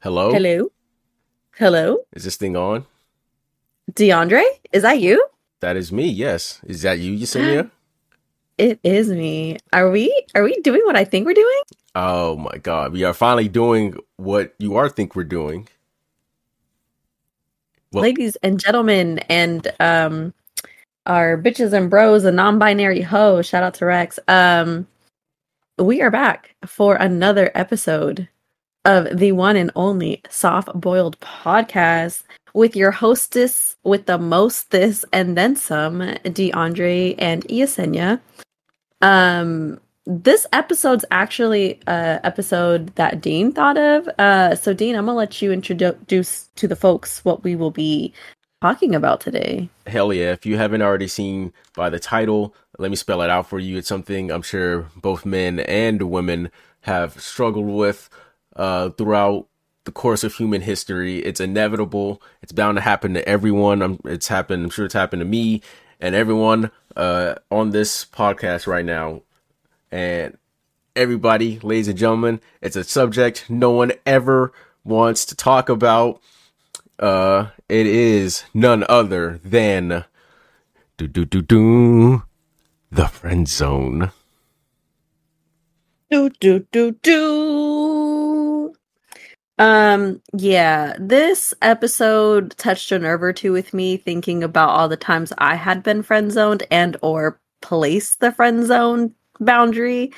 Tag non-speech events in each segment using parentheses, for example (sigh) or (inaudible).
Hello? Hello? Hello? Is this thing on? DeAndre? Is that you? That is me, yes. Is that you, Yesenia? (gasps) It is me. Are we are we doing what I think we're doing? Oh my god. We are finally doing what you are think we're doing. Well- Ladies and gentlemen and um our bitches and bros and non-binary hoes, shout out to Rex. Um we are back for another episode of the one and only soft boiled podcast with your hostess with the most this and then some, DeAndre and Yesenia. Um, this episode's actually a episode that Dean thought of. Uh, so Dean, I'm gonna let you introduce to the folks what we will be talking about today. Hell yeah. If you haven't already seen by the title, let me spell it out for you. It's something I'm sure both men and women have struggled with uh, throughout the course of human history. It's inevitable. It's bound to happen to everyone. I'm, it's happened. I'm sure it's happened to me and everyone uh, on this podcast right now. And everybody, ladies and gentlemen, it's a subject no one ever wants to talk about. Uh, it is none other than do do do do the friend zone. Do do do do. Um, yeah, this episode touched a nerve or two with me thinking about all the times I had been friend zoned and or placed the friend zone boundary.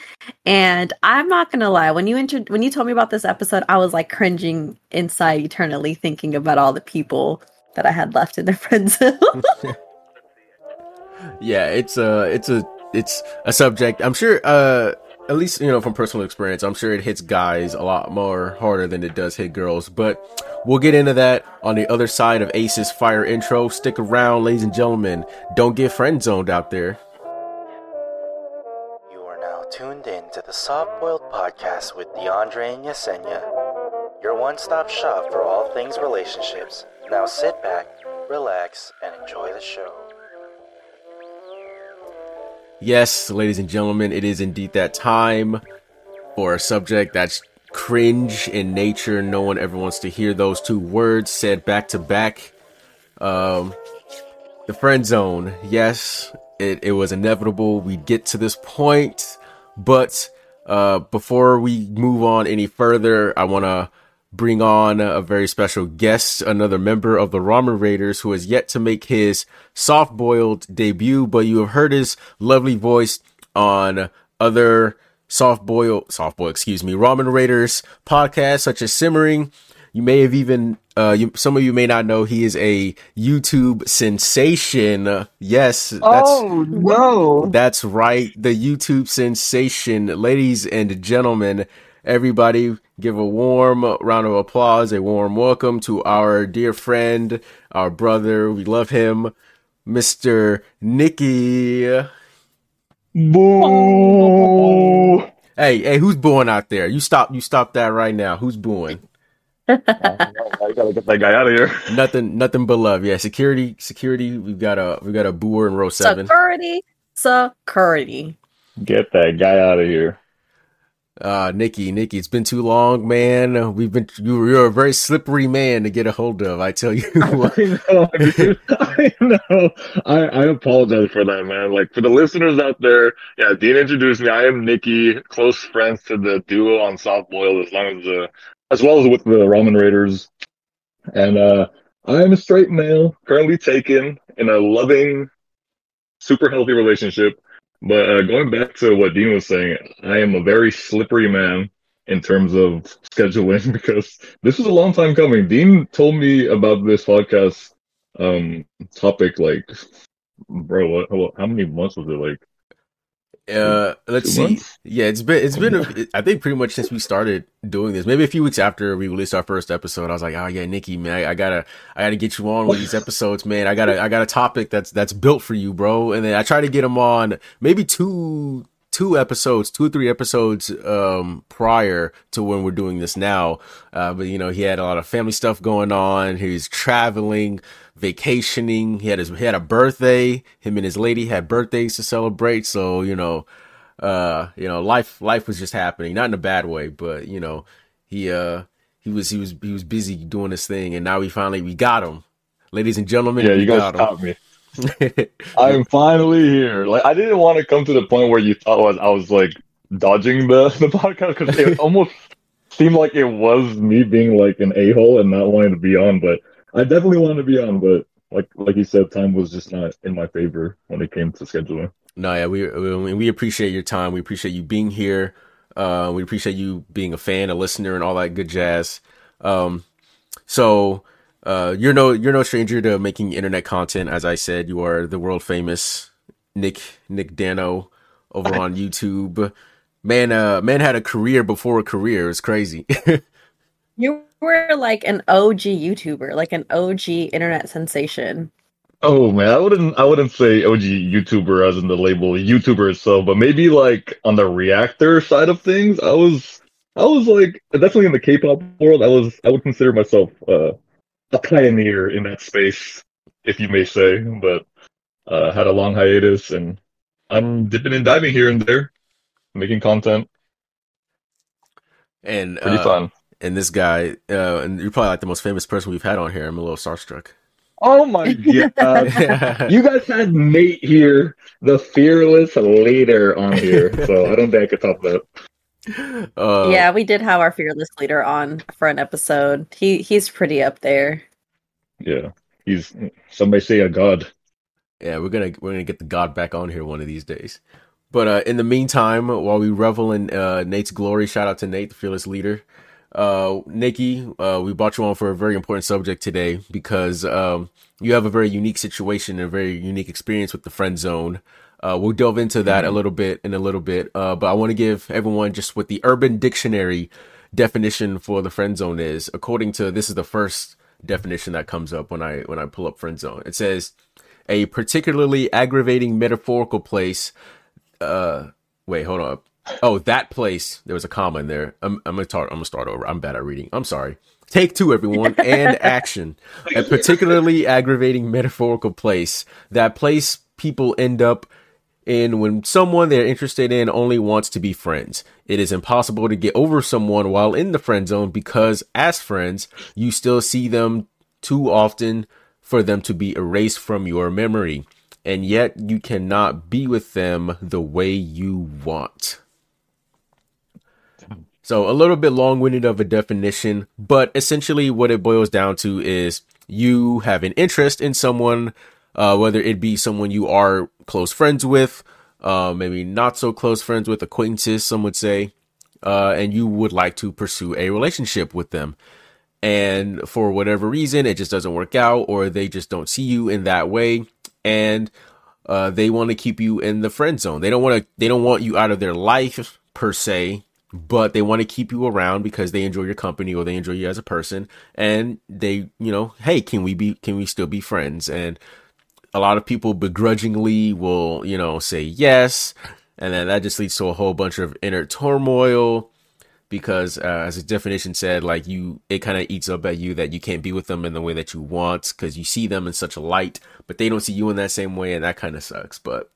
And I'm not gonna lie, when you inter- when you told me about this episode, I was like cringing inside eternally thinking about all the people that I had left in the (laughs) friend zone. (laughs) (laughs) yeah, it's a it's a it's a subject. I'm sure uh at least you know from personal experience, I'm sure it hits guys a lot more harder than it does hit girls. But we'll get into that on the other side of Ace's fire intro. Stick around, ladies and gentlemen. Don't get friend zoned out there. You are now tuned in to the Soft Boiled Podcast with DeAndre and Yesenia, your one stop shop for all things relationships. Now sit back, relax, and enjoy the show. Yes, ladies and gentlemen, it is indeed that time for a subject that's cringe in nature. No one ever wants to hear those two words said back to back. Um, the friend zone. Yes, it, it was inevitable. We'd get to this point, but uh, before we move on any further, I want to bring on a very special guest, another member of the Ramen Raiders who has yet to make his soft boiled debut, but you have heard his lovely voice on other soft boil, soft boil, excuse me, Ramen Raiders podcasts such as Simmering. You may have even, uh, you, some of you may not know he is a YouTube sensation. Yes, that's, Oh no! that's right. The YouTube sensation. Ladies and gentlemen, everybody give a warm round of applause, a warm welcome to our dear friend, our brother. We love him, Mr. Nickie. Boo! Hey, hey, who's booing out there? You stop, you stop that right now. Who's booing? I gotta get that guy out of here. Nothing, nothing but love. Yeah, security, security. We've got a, we've got a booer in row seven. Security, security. Get that guy out of here. Uh, Nickie, Nickie, it's been too long, man. We've been, you- you're a very slippery man to get a hold of. I tell you. (laughs) what. I know, dude. (laughs) I know. I, I apologize for that, man. Like for the listeners out there, yeah, Dean introduced me. I am Nickie, close friends to the duo on Soft Boil, as long as uh, as well as with the Ramen Raiders. And uh, I am a straight male, currently taken in a loving, super healthy relationship. But uh, going back to what Dean was saying, I am a very slippery man in terms of scheduling (laughs) because this was a long time coming. Dean told me about this podcast um topic like bro what, how many months was it like Uh, let's see. months? Yeah, it's been it's been a, I think pretty much since we started doing this. Maybe a few weeks after we released our first episode, I was like, oh yeah, Nickie, man, I, I gotta I gotta get you on with these (laughs) episodes, man. I got to I got a topic that's that's built for you, bro. And then I try to get him on maybe two two episodes, two or three episodes um prior to when we're doing this now. Uh, but you know, he had a lot of family stuff going on. He was traveling, vacationing. He had his he had a birthday. Him and his lady had birthdays to celebrate. So you know, uh, you know, life life was just happening, not in a bad way, but you know, he uh he was he was he was busy doing this thing, and now we finally we got him, ladies and gentlemen. Yeah, you guys got me. (laughs) I'm finally here. Like I didn't want to come to the point where you thought was I was like dodging the (laughs) the podcast because it (laughs) almost seemed like it was me being like an a hole and not wanting to be on. But I definitely wanted to be on. But like like you said, time was just not in my favor when it came to scheduling. No, yeah, we we we appreciate your time. We appreciate you being here. Uh, we appreciate you being a fan, a listener, and all that good jazz. Um, so uh, you're no you're no stranger to making internet content. As I said, you are the world famous Nick Nick Dano over (laughs) on YouTube. Man, uh, man had a career before a career. It's crazy. (laughs) You were like an OG YouTuber, like an OG internet sensation. Oh man, I wouldn't I wouldn't say OG YouTuber as in the label YouTuber itself, but maybe like on the reactor side of things, I was I was like definitely in the K-pop world. I was I would consider myself uh, a pioneer in that space, if you may say. But uh, had a long hiatus, and I'm dipping and diving here and there, making content. and Pretty uh, fun. And this guy, uh, and you're probably like the most famous person we've had on here. I'm a little starstruck. Oh my (laughs) god! (laughs) you guys had Nate here, the fearless leader, on here, so I don't think I could top that. uh, yeah, we did have our fearless leader on for an episode. He he's pretty up there. Yeah, he's somebody say a god. Yeah, we're gonna we're gonna get the God back on here one of these days. But uh, in the meantime, while we revel in uh, Nate's glory, shout out to Nate, the fearless leader. Uh, Nickie, uh, we brought you on for a very important subject today because um, you have a very unique situation and a very unique experience with the friend zone. Uh, we'll delve into that a little bit in a little bit, uh, but I want to give everyone just what the Urban Dictionary definition for the friend zone is. According to this is the first definition that comes up when I when I pull up friend zone. It says a particularly aggravating metaphorical place. Uh, wait, hold on. Oh, that place. There was a comma in there. I'm, I'm gonna start. I'm gonna start over. I'm bad at reading. I'm sorry. Take two, everyone, (laughs) and action. A particularly aggravating metaphorical place. That place people end up in when someone they're interested in only wants to be friends. It is impossible to get over someone while in the friend zone because, as friends, you still see them too often for them to be erased from your memory. And yet, you cannot be with them the way you want. So, a little bit long winded of a definition, but essentially, what it boils down to is you have an interest in someone, uh, whether it be someone you are close friends with, uh, maybe not so close friends with, acquaintances, some would say, uh, and you would like to pursue a relationship with them. And for whatever reason, it just doesn't work out, or they just don't see you in that way, and uh, they want to keep you in the friend zone. They don't want to. They don't want you out of their life per se, but they want to keep you around because they enjoy your company or they enjoy you as a person, and they, you know, hey, can we be? Can we still be friends? And a lot of people begrudgingly will, you know, say yes, and then that just leads to a whole bunch of inner turmoil because uh, as the definition said like you it kind of eats up at you that you can't be with them in the way that you want because you see them in such a light but they don't see you in that same way and that kind of sucks but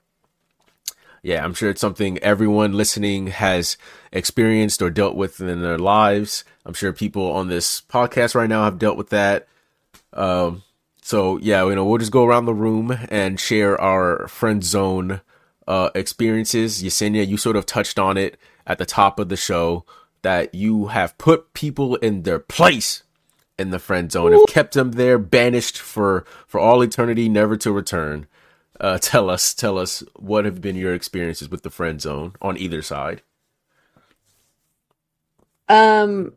yeah i'm sure it's something everyone listening has experienced or dealt with in their lives. I'm sure people on this podcast right now have dealt with that. Um so yeah you know we'll just go around the room and share our friend zone uh experiences. Yesenia you sort of touched on it at the top of the show that you have put people in their place in the friend zone, have kept them there, banished for for all eternity, never to return. Uh, tell us, tell us, what have been your experiences with the friend zone on either side? Um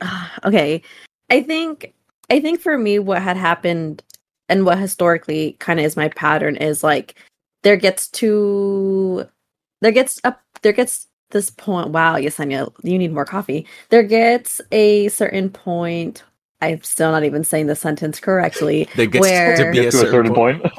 (sighs) okay. I think I think for me what had happened and what historically kind of is my pattern is like there gets to there gets up there gets this point wow Yesenia you need more coffee there gets a certain point I'm still not even saying the sentence correctly There gets where to be Get to a certain point. (laughs)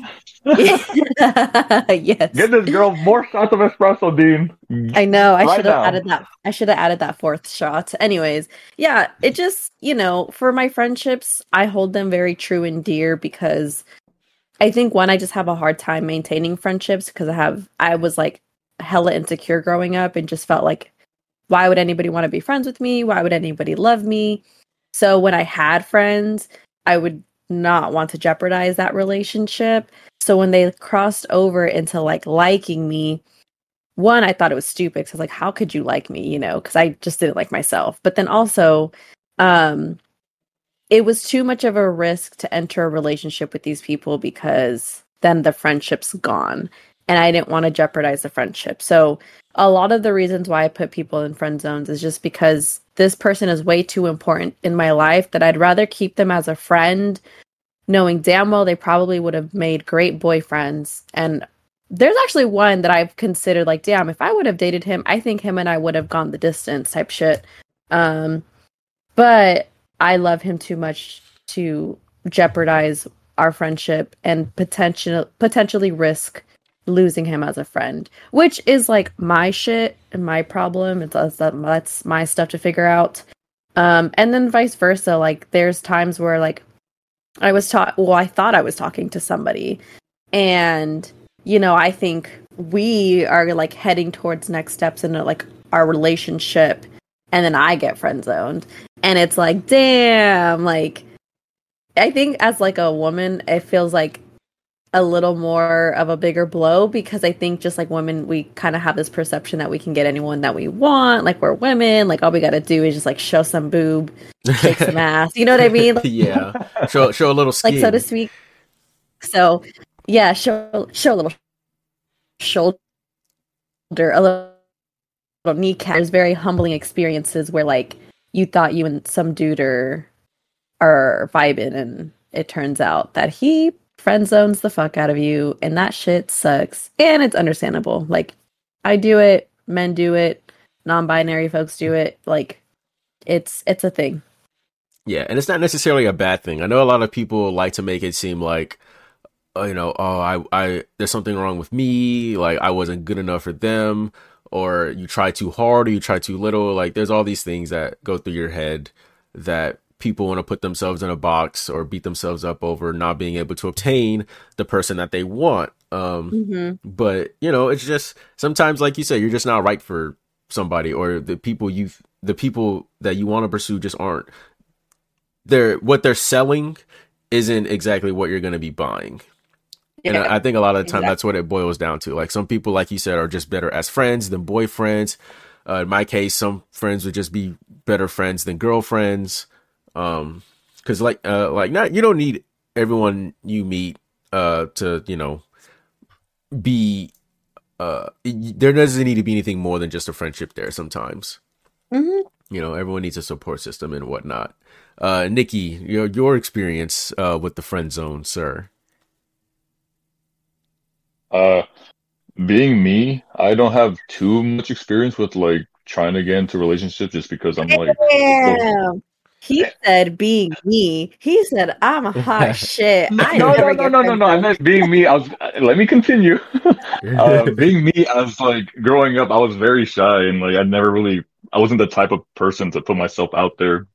(laughs) yes Get this girl more shots of espresso, Dean. I know. I Right should have added that. I should have added that fourth shot. Anyways, yeah, it just, you know, for my friendships, I hold them very true and dear because I think one, I just have a hard time maintaining friendships because I have, I was like hella insecure growing up and just felt like, why would anybody want to be friends with me? Why would anybody love me? So when I had friends, I would not want to jeopardize that relationship. So when they crossed over into like liking me, one, I thought it was stupid because I was like, how could you like me? You know, because I just didn't like myself. But then also, um, it was too much of a risk to enter a relationship with these people because then the friendship's gone. And I didn't want to jeopardize the friendship. So a lot of the reasons why I put people in friend zones is just because this person is way too important in my life that I'd rather keep them as a friend, knowing damn well they probably would have made great boyfriends. And there's actually one that I've considered like, damn, if I would have dated him, I think him and I would have gone the distance type shit. Um, but I love him too much to jeopardize our friendship and potential potentially risk losing him as a friend, which is like my shit and my problem. It's that's, my stuff to figure out. Um, and then vice versa. Like there's times where like I was taught, well, I thought I was talking to somebody, and you know, I think we are like heading towards next steps in like our relationship, and then I get friend zoned, and it's like, damn, like. I think as like a woman, it feels like a little more of a bigger blow because I think just like women, we kind of have this perception that we can get anyone that we want. Like we're women, like all we got to do is just like show some boob, shake some (laughs) ass. You know what I mean? Like, (laughs) yeah, show show a little skin. like so to speak. So yeah, show show a little shoulder, a little, little kneecap. There's very humbling experiences where like you thought you and some dude are are vibing, and it turns out that he friend zones the fuck out of you and that shit sucks and it's understandable. Like i do it men do it non-binary folks do it like it's it's a thing. Yeah and it's not necessarily a bad thing. I know a lot of people like to make it seem like uh, you know oh i i there's something wrong with me like i wasn't good enough for them or you try too hard or you try too little. Like there's all these things that go through your head that people want to put themselves in a box or beat themselves up over not being able to obtain the person that they want. Um, mm-hmm. But you know, it's just sometimes, like you said, you're just not right for somebody, or the people you, the people that you want to pursue, just aren't. They're what they're selling isn't exactly what you're going to be buying. Yeah, and I, I, think a lot of the time exactly. that's what it boils down to. Like some people, like you said, are just better as friends than boyfriends. Uh, in my case, some friends would just be better friends than girlfriends. Um, because like uh like not you don't need everyone you meet uh to you know be uh there doesn't need to be anything more than just a friendship there sometimes. Mm-hmm. You know, everyone needs a support system and whatnot. Uh, Nickie, your your experience uh with the friend zone, sir. Uh, being me, I don't have too much experience with like trying to get into relationships just because I'm like. He said being me. He said I'm a (laughs) hot shit. I no, no, no, no, no, no. I meant being me. (laughs) I was. Let me continue. (laughs) uh, being me, I was like growing up. I was very shy and like I never really. I wasn't the type of person to put myself out there.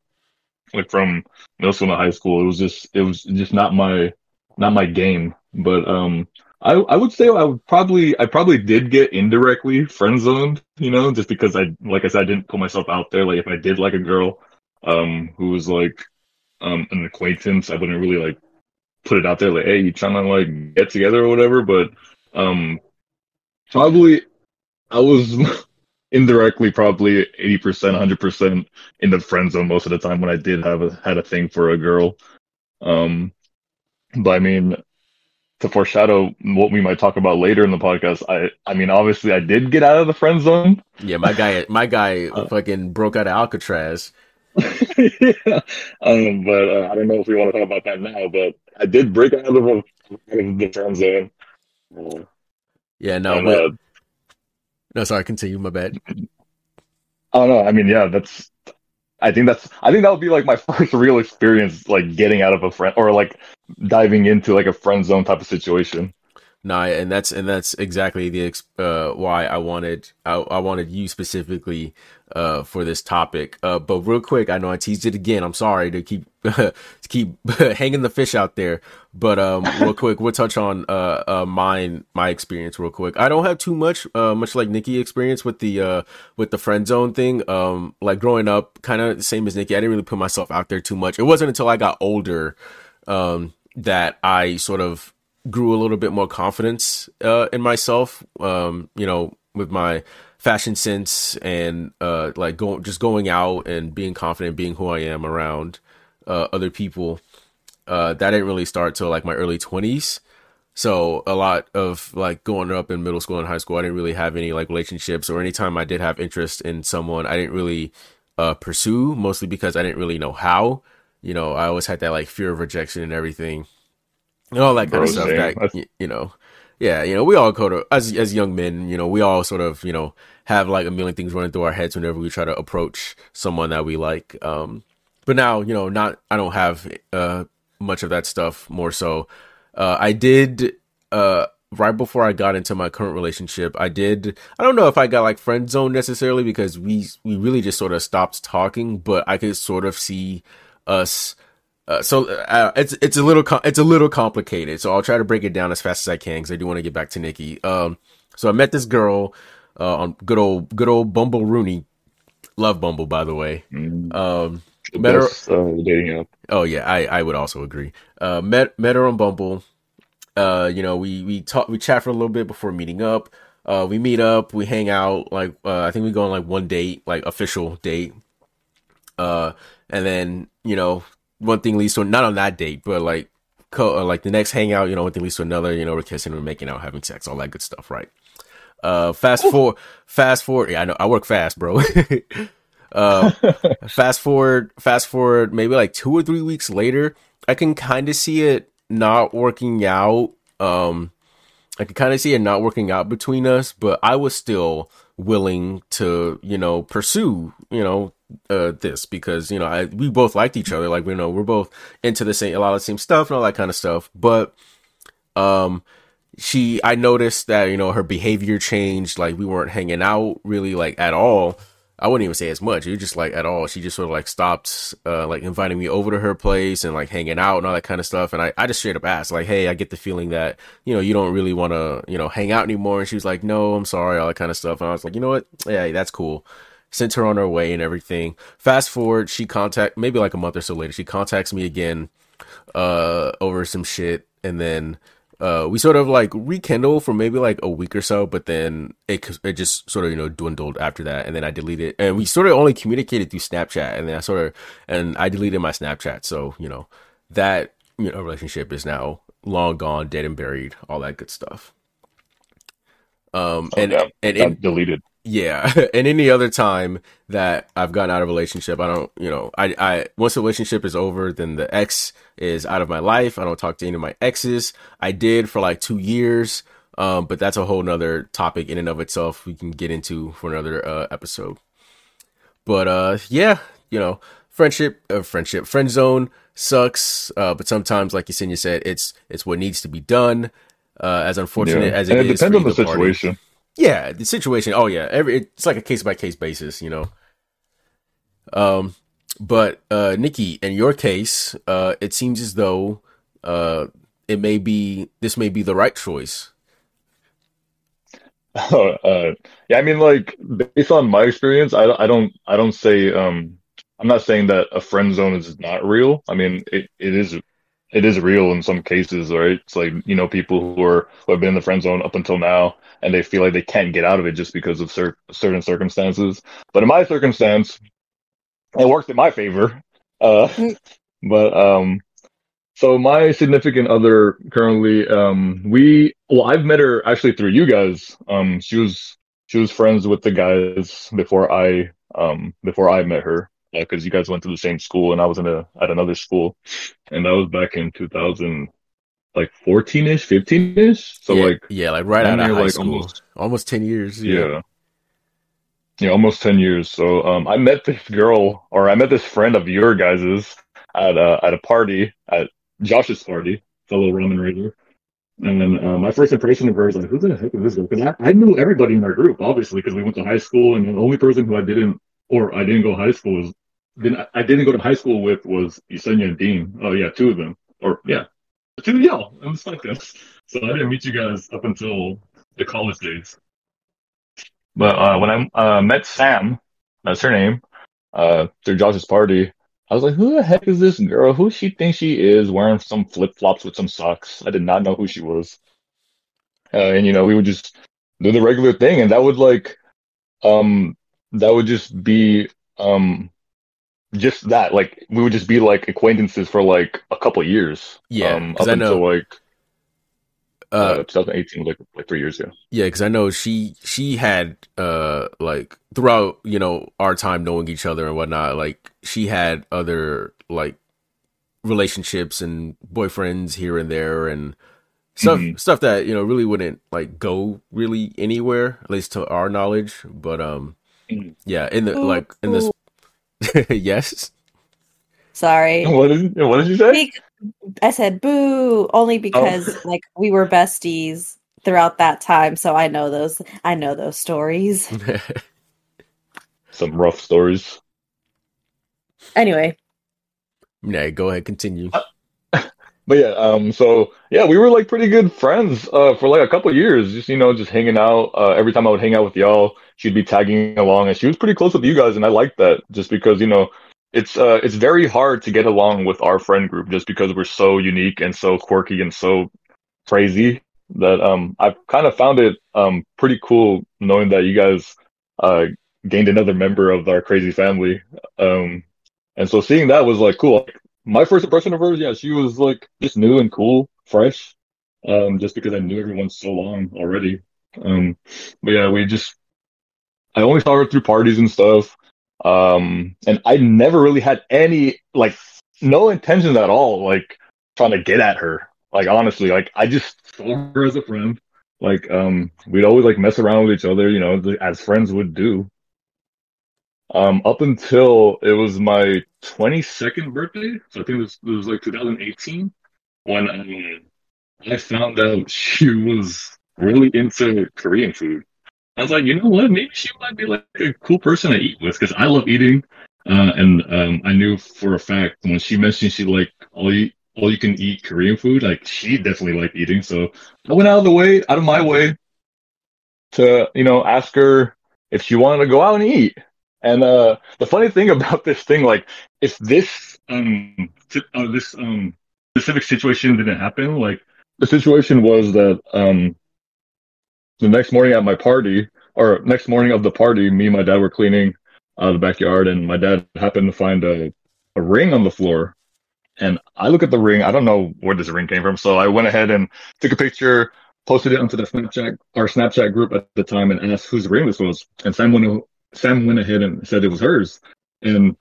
Like from middle school to high school, it was just it was just not my not my game. But um, I I would say I would probably I probably did get indirectly friend zoned. You know, just because I like I said I didn't put myself out there. Like if I did like a girl um, who was like um, an acquaintance. I wouldn't really like put it out there like, hey, you trying to like get together or whatever. But um, probably I was (laughs) indirectly probably eighty percent, hundred percent in the friend zone most of the time when I did have a had a thing for a girl. Um, but I mean, to foreshadow what we might talk about later in the podcast, I I mean obviously I did get out of the friend zone. Yeah, my guy my guy (laughs) uh, fucking broke out of Alcatraz yeah. (laughs) Um, but uh, I don't know if we want to talk about that now. But I did break out of the, the friend zone. Uh, yeah, no, and, uh, no, sorry, continue. My bad. Oh no, I mean, yeah, that's. I think that's. I think that would be like my (laughs) first real experience, like getting out of a friend or like diving into like a friend zone type of situation. Nah, and that's and that's exactly the uh, why I wanted I, I wanted you specifically uh, for this topic. Uh, but real quick, I know I teased it again. I'm sorry to keep (laughs) to keep (laughs) hanging the fish out there. But um, real (laughs) quick, we'll touch on uh, uh mine my experience real quick. I don't have too much uh much like Nickie experience with the uh with the friend zone thing. Um, like growing up, kind of the same as Nickie. I didn't really put myself out there too much. It wasn't until I got older um that I sort of grew a little bit more confidence uh in myself. Um, you know, with my fashion sense and uh like going just going out and being confident being who I am around uh other people uh that didn't really start till like my early 20s so a lot of like growing up in middle school and high school I didn't really have any like relationships or anytime I did have interest in someone I didn't really uh pursue mostly because I didn't really know how you know I always had that like fear of rejection and everything and all that kind Bro, of stuff that That's- you know yeah you know we all go to as as young men you know we all sort of you know have like a million things running through our heads whenever we try to approach someone that we like um but now you know not i don't have uh much of that stuff more so. Uh i did uh right before i got into my current relationship i did i don't know if i got like friend zone necessarily because we we really just sort of stopped talking but i could sort of see us uh, so uh, it's it's a little com- it's a little complicated. So I'll try to break it down as fast as I can because I do want to get back to Nickie. Um, so I met this girl uh, on good old good old Bumble Rooney. Love Bumble, by the way. Mm, Um, the Met her- best uh, dating app. oh yeah, I I would also agree. Uh, met met her on Bumble. Uh, you know, we we talk we chat for a little bit before meeting up. Uh, we meet up, we hang out. Like uh, I think we go on like one date, like official date. Uh, and then you know one thing leads to not on that date, but like co- uh, like the next hangout, you know, one thing leads to another. You know, we're kissing, we're making out, having sex, all that good stuff, right? Uh, fast forward, fast forward. Yeah, I know I work fast, bro. (laughs) uh, (laughs) fast forward, fast forward, maybe like two or three weeks later, I can kind of see it not working out. Um, I can kind of see it not working out between us, but I was still willing to, you know, pursue, you know, uh, this because you know I, we both liked each other. Like we know we're both into the same a lot of the same stuff and all that kind of stuff. But um, she I noticed that you know her behavior changed. Like we weren't hanging out really like at all. I wouldn't even say as much. It was just like at all. She just sort of like stopped, uh, like inviting me over to her place and like hanging out and all that kind of stuff. And I, I just straight up asked, like, Hey, I get the feeling that, you know, you don't really want to, you know, hang out anymore. And she was like, no, I'm sorry, all that kind of stuff. And I was like, you know what? Yeah, that's cool. Sent her on her way and everything. Fast forward, she contact, maybe like a month or so later, she contacts me again, uh, over some shit. And then, uh, we sort of like rekindle for maybe like a week or so, but then it it just sort of you know dwindled after that, and then I deleted, and we sort of only communicated through Snapchat, and then I sort of and I deleted my Snapchat, so you know that you know relationship is now long gone, dead and buried, all that good stuff. Um, and Oh, yeah, and got in, deleted. Yeah, (laughs) and any other time that I've gotten out of a relationship, I don't, you know, I, I once the relationship is over, then the ex is out of my life. I don't talk to any of my exes. I did for like two years, um, but that's a whole nother topic in and of itself. We can get into for another uh, episode. But uh, yeah, you know, friendship, uh, friendship, friend zone sucks. Uh, but sometimes, like Yesenia said, it's it's what needs to be done. Uh, as unfortunate Yeah. as it and it is depends on the situation. party. Yeah, the situation. Oh yeah, every it's like a case by case basis, you know. Um, but uh, Nickie, in your case, uh, it seems as though uh, it may be this may be the right choice. (laughs) uh, yeah, I mean, like based on my experience, I, I don't I don't say um I'm not saying that a friend zone is not real. I mean, it, it is it is real in some cases, right? It's like you know people who are who have been in the friend zone up until now, and they feel like they can't get out of it just because of cer- certain circumstances. But in my circumstance, it worked in my favor. Uh, (laughs) but um, so my significant other currently, um, we well, I've met her actually through you guys. Um, she was she was friends with the guys before I um before I met her because you guys went to the same school and I was in a at another school, and that was back in 2000 like 14 ish, 15 ish. So yeah, like yeah, like right out of high like, school, almost, almost- ten years. yeah. Yeah, almost 10 years. So um I met this girl or I met this friend of your guys's at a at a party at Josh's party, fellow ramen raider. And then uh, my first impression of her was like, who the heck is this girl? Because I, I knew everybody in our group, obviously, because we went to high school, and the only person who I didn't, or I didn't go high school was, didn't, I didn't go to high school with was Yesenia and Dean. Oh yeah, two of them, or yeah, two yeah, it was like this. So I didn't meet you guys up until the college days. But uh, when I uh, met Sam, that's her name, uh, through Josh's party, I was like, who the heck is this girl? Who she thinks she is wearing some flip flops with some socks? I did not know who she was. Uh, and you know, we would just do the regular thing, and that would like, um, that would just be um, just that. Like we would just be like acquaintances for like a couple years. Yeah, um, 'cause up I know- until like Uh, uh, 2018, like like three years ago. Yeah, because I know she she had uh like throughout you know our time knowing each other and whatnot, like she had other like relationships and boyfriends here and there and stuff Mhm. stuff that you know really wouldn't like go really anywhere at least to our knowledge. But um, Mhm. yeah, in the like in this, (laughs) yes, Sorry. What did what did you say? Be- I said boo only because oh. like we were besties throughout that time, so I know those I know those stories. (laughs) Some rough stories. Anyway, yeah. Go ahead, continue. Uh, But yeah, um, so yeah, we were like pretty good friends uh, for like a couple years. Just you know, just hanging out. Uh, every time I would hang out with y'all, she'd be tagging along, and she was pretty close with you guys, and I liked that just because you know, it's uh, it's very hard to get along with our friend group just because we're so unique and so quirky and so crazy that um, I've kind of found it um pretty cool knowing that you guys uh gained another member of our crazy family. Um, and so seeing that was like cool my first impression of her, yeah, she was like just new and cool, fresh. Um, just because I knew everyone so long already. Um, but yeah, we just I only saw her through parties and stuff. Um, and I never really had any like no intentions at all, like trying to get at her. Like honestly, like I just saw her as a friend. Like um, we'd always like mess around with each other, you know, as friends would do. Um, up until it was my 22nd birthday, so I think it was, it was like 2018, when um, I found out (laughs) she was really into Korean food. I was like, you know what? Maybe she might be like a cool person to eat with because I love eating. Uh, and um, I knew for a fact when she mentioned she liked all you all you can eat Korean food, like she definitely liked eating. So I went out of the way, out of my way, to you know ask her if she wanted to go out and eat. And uh, the funny thing (laughs) about this thing, like, if this um uh, this um specific situation didn't happen, like the situation was that um the next morning at my party, or next morning of the party, me and my dad were cleaning uh, the backyard, and my dad happened to find a a ring on the floor. And I look at the ring. I don't know where this ring came from, so I went ahead and took a picture, posted it onto the Snapchat our Snapchat group at the time, and asked whose ring this was. And Sam went Sam went ahead and said it was hers. And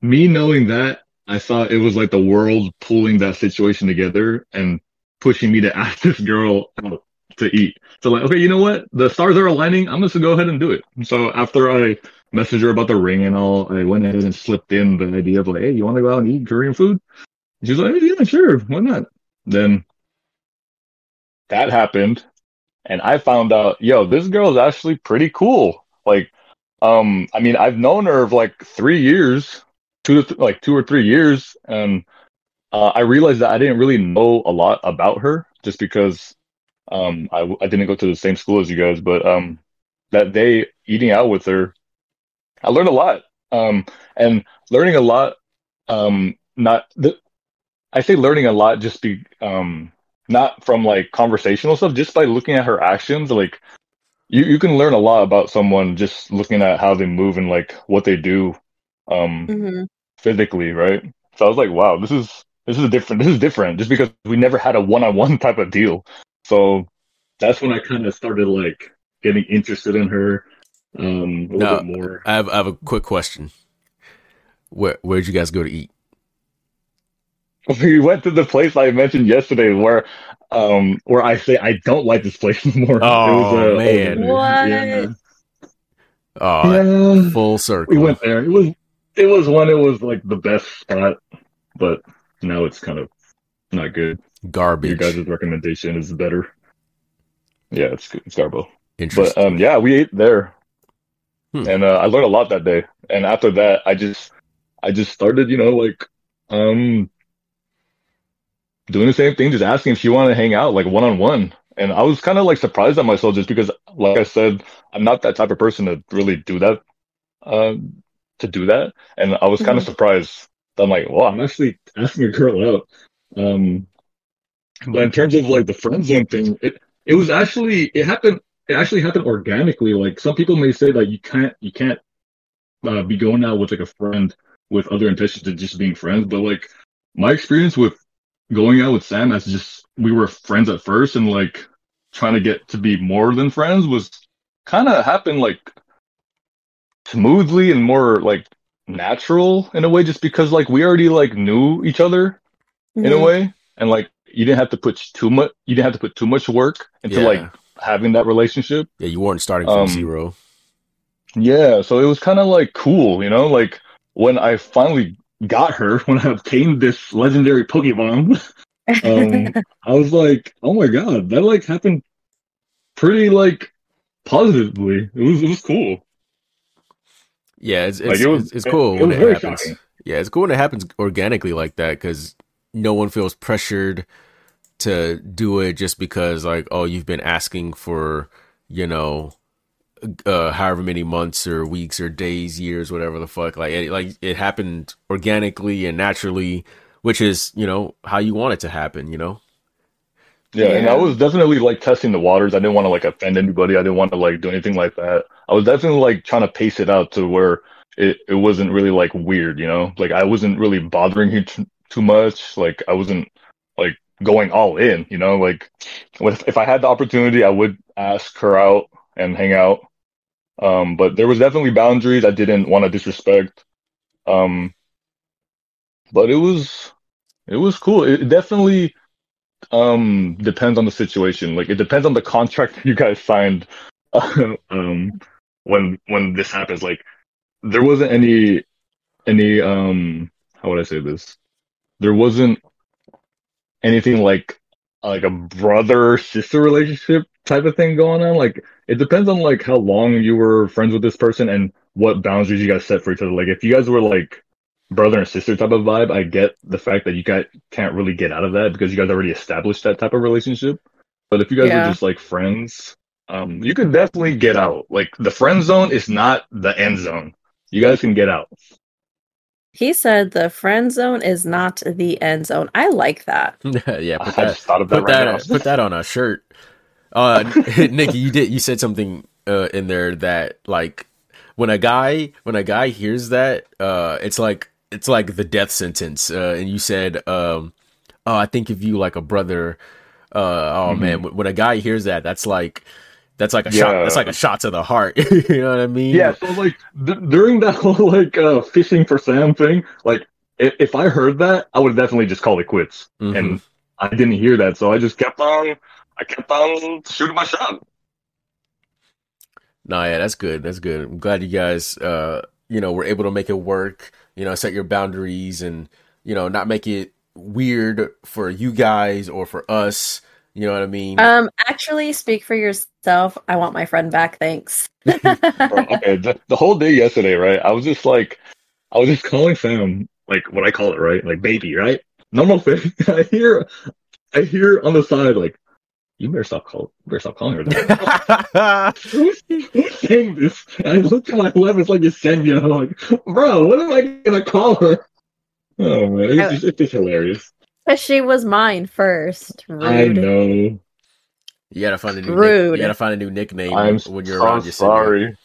me knowing that, I thought it was like the world pulling that situation together and pushing me to (laughs) ask this girl out to eat. So like, okay, you know what? The stars are aligning. I'm just gonna go ahead and do it. So after I messaged her about the ring and all, I went ahead and slipped in the idea of like, hey, you want to go out and eat Korean food? She was like, yeah, sure, why not? Then that happened, and I found out, yo, this girl is actually pretty cool. Like, um, I mean, I've known her for like three years, two th- like two or three years, and uh, I realized that I didn't really know a lot about her just because um, I I didn't go to the same school as you guys, but um, that day eating out with her, I learned a lot. Um, and learning a lot, um, not I say learning a lot just be um not from like conversational stuff, just by looking at her actions, like you, you can learn a lot about someone just looking at how they move and like what they do um hmm physically, right? So I was like, wow, this is this is different. This is different just because we never had a one-on-one (laughs) type of deal. So that's when I kind of started like getting interested in her um a little No. bit more. I have I have a quick question. Where where'd you guys go to eat? (laughs) We went to the place I mentioned yesterday where um where I say I don't like this place (laughs) anymore. Oh, man. What? Yeah. Oh, Yeah. full circle. We went there. It was it was when it was like the best spot, but now it's kind of not good. Garbage. Your guys' recommendation is better. Yeah, it's good. It's Garbo. Interesting. But um, yeah, we ate there, Hmm. and uh, I learned a lot that day. And after that, I just, I just started, you know, like, um, doing the same thing, just asking if she wanted to hang out, like one on one. And I was kind of like surprised at myself, just because, like I said, I'm not that type of person to really do that, um, to do that. And I was kind of Mhm. surprised. I'm like, well, I'm actually asking a girl out. Um, but in terms of like the friend zone thing, it it was actually it happened. It actually happened organically. Like some people may say that you can't you can't uh, be going out with like a friend with other intentions of just being friends. But like my experience with going out with Sam as just we were friends at first and like trying to get to be more than friends was kind of happened like smoothly and more like natural in a way just because like we already like knew each other in a Mhm. way and like you didn't have to put too much you didn't have to put too much work into yeah. like having that relationship yeah, you weren't starting from um, zero. yeah so it was kind of like cool you know like when i finally got her when i obtained this legendary pokemon (laughs) um i was like oh my god that like happened pretty like positively it was it was cool Yeah, it's it's, like, it was- it's, it's cool it when was it happens. shocking. Yeah, it's cool when it happens organically like that because no one feels pressured to do it just because like oh you've been asking for you know uh however many months or weeks or days years whatever the fuck like it, like it happened organically and naturally which is you know how you want it to happen you know Yeah, and I was definitely like testing the waters. I didn't want to like offend anybody. I didn't want to like do anything like that. I was definitely like trying to pace it out to where it, it wasn't really like weird, you know? Like I wasn't really bothering her too, too much. Like I wasn't like going all in, you know? Like if, if I had the opportunity, I would ask her out and hang out. Um, but there was definitely boundaries I didn't want to disrespect. Um, but it was it was cool. It definitely um depends on the situation like it depends on the contract (laughs) you guys signed (laughs) um when when this happens like there wasn't any any um how would i say this there wasn't anything like like a brother sister relationship type of thing going on? Like it depends on like how long you were friends with this person and what boundaries you guys set for each other. Like if you guys were like brother and sister type of vibe i get the fact that you guys can't really get out of that because you guys already established that type of relationship. But if you guys Yeah. were just like friends um you can definitely get out. Like the friend zone is not the end zone. You guys can get out. He said the friend zone is not the end zone. I like that. (laughs) yeah i put that just thought of that put right that now. put that on a shirt uh (laughs) nickie you did you said something uh in there that like when a guy when a guy hears that uh it's like it's like the death sentence uh and you said um oh i think of you like a brother uh oh Mhm. man when, a guy hears that that's like that's like a shot that's like a shot to the heart (laughs) you know what i mean Yeah, so like d- during that (laughs) whole like uh fishing for Sam thing, like if, if I heard that, I would definitely just call it quits. Mhm. And I didn't hear that, so I just kept on. I kept on shooting my shot. No, yeah, that's good. That's good. I'm glad you guys, uh, you know, were able to make it work. You know, set your boundaries and you know, not make it weird for you guys or for us. You know what I mean? Um, actually, speak for yourself. I want my friend back. Thanks. (laughs) (laughs) Okay, the, the whole day yesterday, right? I was just like, I was just calling Sam like what I call it, right? Like baby, right? Normal (laughs) thing. I hear, I hear on the side like, you better stop call, you better stop calling her that. Who's, (laughs) who's saying this? And I look at my left, it's like Yesenia. I'm like, bro, what am I gonna call her? Oh man, it's, just, it's just hilarious. But she was mine first. Rude. I know. you gotta find a new. Nick, you gotta find a new nickname I'm when you're so around Yesenia. sorry.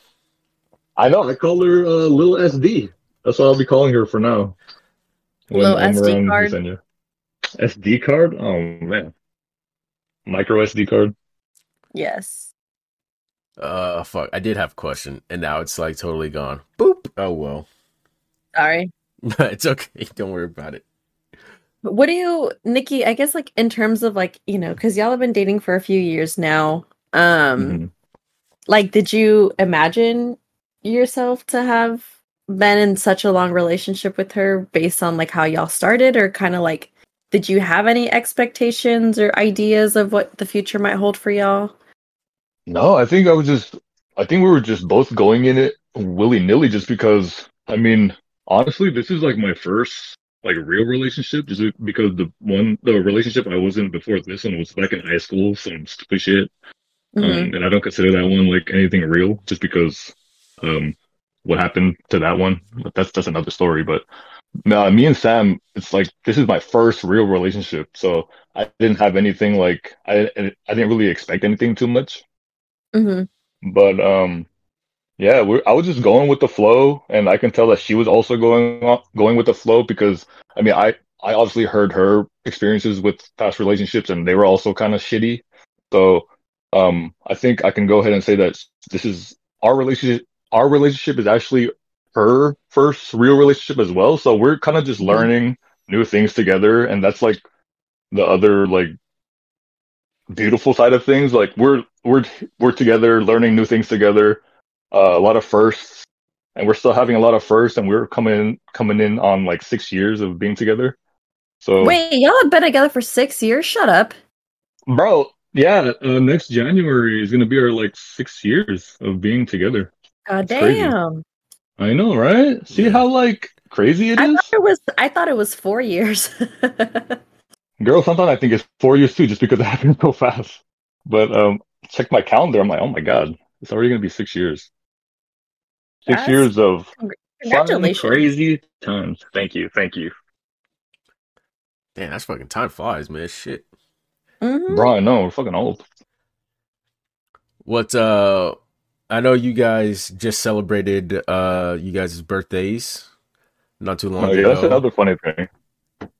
I know. I call her uh, Little SD. That's what I'll be calling her for now. Little I'm SD card? Yesenia. SD card? Oh man, micro SD card. Yes. Uh, fuck. I did have a question, and now it's like totally gone. Boop. Oh well. Sorry. (laughs) it's okay. (laughs) Don't worry about it. But what do you, Nickie? I guess like in terms of like you know, because y'all have been dating for a few years now. Um, Mhm. like, did you imagine yourself to have been in such a long relationship with her based on like how y'all started, or kind of like did you have any expectations or ideas of what the future might hold for y'all? No, I think I was just, I think we were just both going in it willy nilly just because, I mean, honestly, this is like my first like real relationship just because the one, the relationship I was in before this one was back in high school, some stupid shit. Mhm. Um, and I don't consider that one like anything real just because, um, what happened to that one. That's, that's another story. But no, me and Sam, it's like, this is my first real relationship. So I didn't have anything like, I, I didn't really expect anything too much. Mhm. But um, yeah, we're, I was just going with the flow, and I can tell that she was also going on, going with the flow because I mean, I I obviously heard her experiences with past relationships, and they were also kind of shitty. So um, I think I can go ahead and say that this is our relationship. Our relationship is actually her first real relationship as well. So we're kind of just learning new things together, and that's like the other like beautiful side of things. Like we're we're we're together, learning new things together. Uh, a lot of firsts, and we're still having a lot of firsts, and we're coming in coming in on like six years of being together. So Wait, y'all have been together for six years? Shut up. bro, yeah, uh, next January is gonna be our like six years of being together. God It's crazy. Damn. I know, right? See how like crazy it I is, thought it was I thought it was four years. (laughs) girl. Sometimes I think it's four years too, just because it (laughs) happened so fast. But um, check my calendar. I'm like, oh my god, it's already gonna be six years. Six That's- years of Congratulations. crazy times. Thank you, thank you, Damn, that's fucking time flies, man. Shit. Mhm. bro. I know we're fucking old. What uh I know you guys just celebrated uh you guys' birthdays not too long Oh, yeah, ago. that's another funny thing.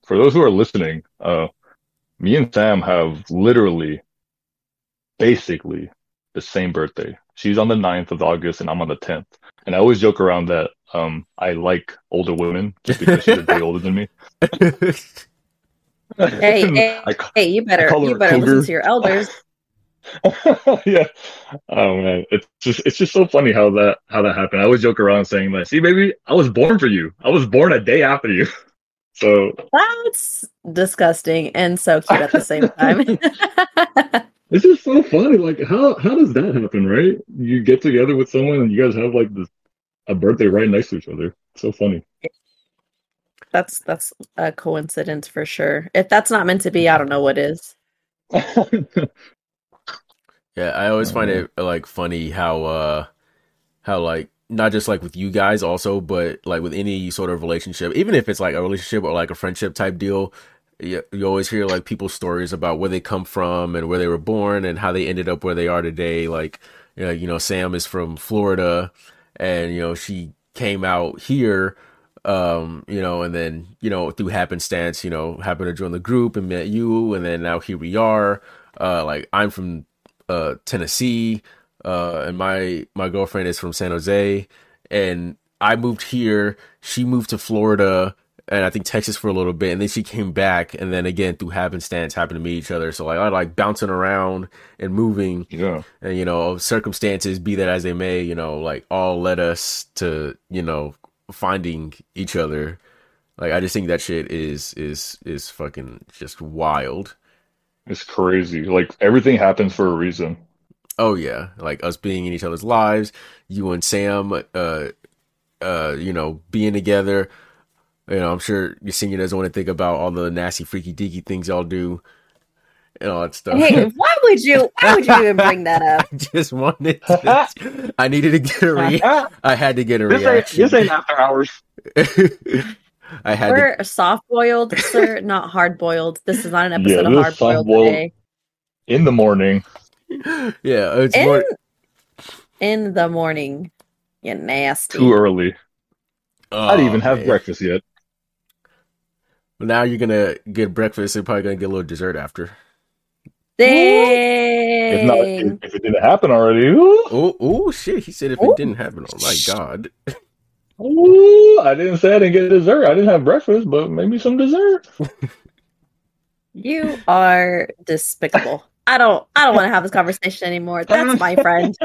For those who are listening, uh, me and Sam have literally, basically, the same birthday. She's on the 9th of August, and I'm on the 10th. And I always joke around that um, I like older women just because she's a day older than me. (laughs) (laughs) Hey, hey, I hey, you better you a better listen to your elders. (laughs) (laughs) yeah. Oh man, it's just it's just so funny how that how that happened. I always joke around saying that. See, baby, I was born for you. I was born a day after you. (laughs) So That's disgusting and so cute at the same time. (laughs) It's just so funny. Like, how how does that happen, right? You get together with someone and you guys have like this a birthday right next to each other. So funny. that's that's a coincidence for sure. If that's not meant to be, I don't know what is. Yeah, I always find it like funny how uh how like not just like with you guys also, but like with any sort of relationship, even if it's like a relationship or like a friendship type deal, you, you always hear like people's stories about where they come from and where they were born and how they ended up where they are today. Like, you know, you know Sam is from Florida and you know she came out here um you know and then you know through happenstance you know happened to join the group and met you and then now here we are uh like i'm from uh tennessee uh and my my girlfriend is from san jose. And i moved here. She moved to florida and i think texas for a little bit and then she came back. And then again through happenstance happened to meet each other. So like i like bouncing around and moving. Yeah. and you know circumstances be that as they may you know like all led us to you know finding each other. Like i just think that shit is is is fucking just wild It's crazy. Like everything happens for a reason. oh yeah like us being in each other's lives you and sam uh uh you know being together you know i'm sure Yesenia doesn't want to think about all the nasty freaky deaky things y'all do and all that stuff Hey, (laughs) why would you why would you even bring that up? (laughs) I just wanted to, I needed to get a re- (laughs) I had to get a This ain't reaction. this ain't after hours. I had We're soft boiled, (laughs) sir, not hard boiled. This is not an Yeah, episode of this hard boiled today. In the morning. Yeah, it's In, more. in the morning. You nasty. Too early. I didn't oh, even Oh, have man. breakfast yet. But now you're gonna get breakfast. You're probably gonna get a little dessert after. If not, if, if it didn't happen already. Oh, oh shit! He said if Ooh. it didn't happen, oh my god. (laughs) ooh, I didn't say I didn't get dessert. I didn't have breakfast, but maybe some dessert. (laughs) You are despicable. I don't I don't want to have this conversation anymore. That's my (laughs) friend.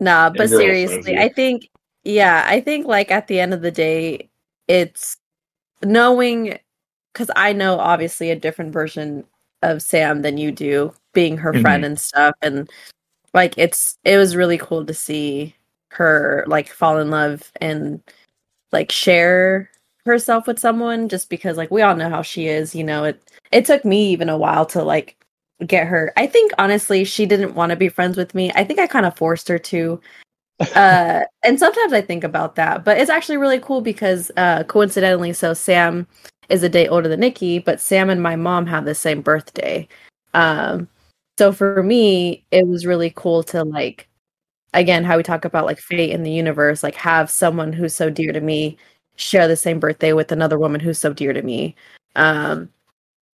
Nah, but girl seriously. I think yeah, I think like at the end of the day, it's knowing because I know obviously a different version of Sam than you do, being her mm-hmm. friend and stuff, and like it's it was really cool to see her like fall in love and like share herself with someone just because like we all know how she is you know? It it took me even a while to like get her. I think honestly she didn't want to be friends with me. I think i kind of forced her to. (laughs) Uh and sometimes i think about that but it's actually really cool because uh coincidentally so sam is a day older than nickie but sam and my mom have the same birthday. Um so for me it was really cool to like again how we talk about like fate in the universe like have someone who's so dear to me share the same birthday with another woman who's so dear to me. Um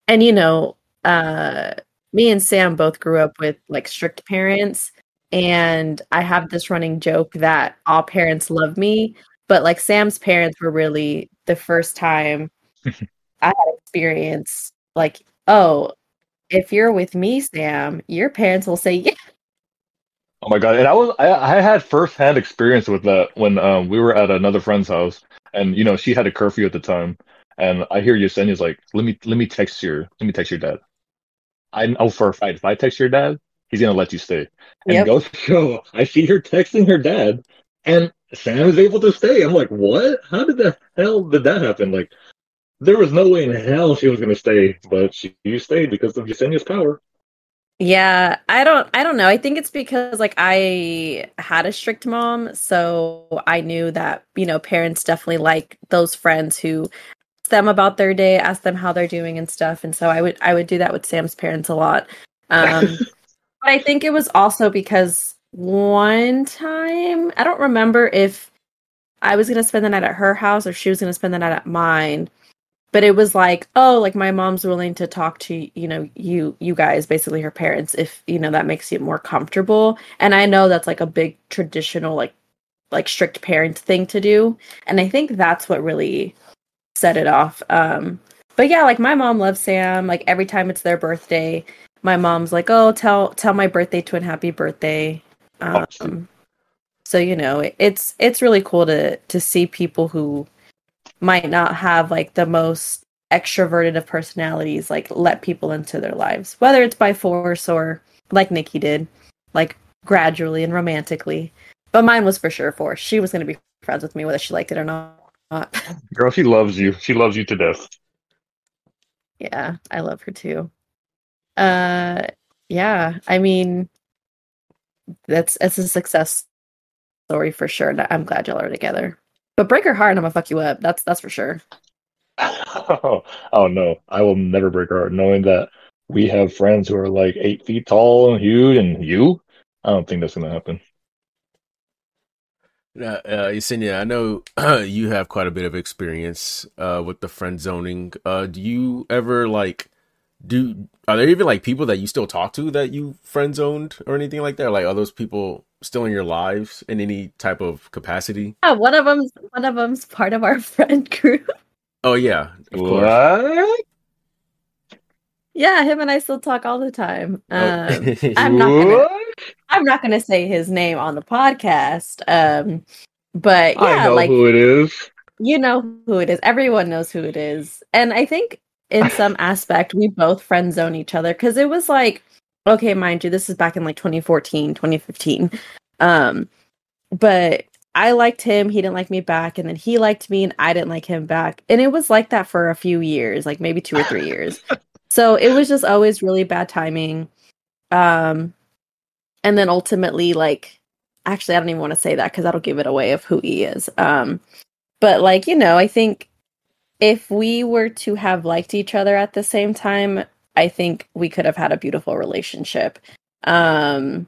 and you know uh me and sam both grew up with like strict parents and i have this running joke that all parents love me but like sam's parents were really the first time (laughs) i had experience like oh if you're with me sam your parents will say yeah Oh my god! And I was I, I had firsthand experience with that when um, we were at another friend's house, and you know she had a curfew at the time, and I hear Yesenia's like, "Let me let me text your let me text your dad." I know for a fact if I text your dad, he's gonna let you stay. And Yep. goes (laughs) to show, I see her texting her dad, and Sam is able to stay. I'm like, what? How did the hell did that happen? Like, there was no way in hell she was gonna stay, but she stayed because of Yesenia's power. Yeah, I don't I don't know. I think it's because like I had a strict mom, so I knew that, you know, parents definitely like those friends who ask them about their day, ask them how they're doing and stuff. And so I would I would do that with Sam's parents a lot. Um (laughs) but I think it was also because one time, I don't remember if I was going to spend the night at her house or she was going to spend the night at mine but it was like oh like my mom's willing to talk to you know you you guys basically her parents if you know that makes you more comfortable. And i know that's like a big traditional like like strict parent thing to do. And i think that's what really set it off. Um but yeah like my mom loves sam. Like every time it's their birthday my mom's like oh tell tell my birthday twin happy birthday. Um so you know it, it's it's really cool to to see people who might not have like the most extroverted of personalities like let people into their lives whether it's by force or like nickie did like gradually and romantically. But mine was for sure force. She was going to be friends with me whether she liked it or not. (laughs) Girl, she loves you. She loves you to death. yeah i love her too. Uh yeah i mean that's it's a success story for sure i'm glad y'all are together but break her heart and i'm gonna fuck you up that's that's for sure oh, (laughs) oh no, I will never break her heart knowing that we have friends who are like eight feet tall and huge, and you. I don't think that's gonna happen. Uh, uh, Yesenia, I know (clears throat) you have quite a bit of experience uh, with the friend zoning. Uh, do you ever like do? Are there even like people that you still talk to that you friend zoned or anything like that? Like, are those people still in your lives in any type of capacity? yeah one of them's one of them's part of our (laughs) friend group Oh yeah, of course. What? yeah him and i still talk all the time Oh. um I'm not gonna- i'm not gonna say his name on the podcast um but I yeah know like who it is. you know who it is. Everyone knows who it is. And I think in some aspect we both friend zone each other because it was like, okay, mind you, this is back in like 2014, 2015. Um, but I liked him, he didn't like me back, and then he liked me and I didn't like him back. And it was like that for a few years, like maybe two or three years. (laughs) So it was just always really bad timing. Um and then ultimately like actually I don't even want to say that because that'll give it away of who he is. Um but like you know i think if we were to have liked each other at the same time i think we could have had a beautiful relationship. Um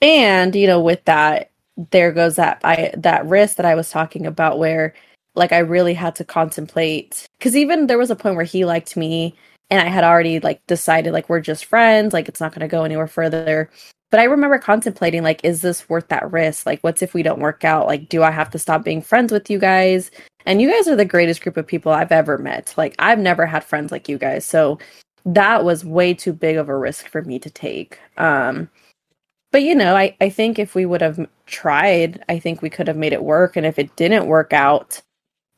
and you know with that there goes that i that risk that i was talking about where like i really had to contemplate because even there was a point where he liked me and i had already like decided like we're just friends like it's not going to go anywhere further but i remember contemplating like is this worth that risk like what's if we don't work out like do i have to stop being friends with you guys and you guys are the greatest group of people i've ever met like i've never had friends like you guys so that was way too big of a risk for me to take um but you know i i think if we would have tried i think we could have made it work and if it didn't work out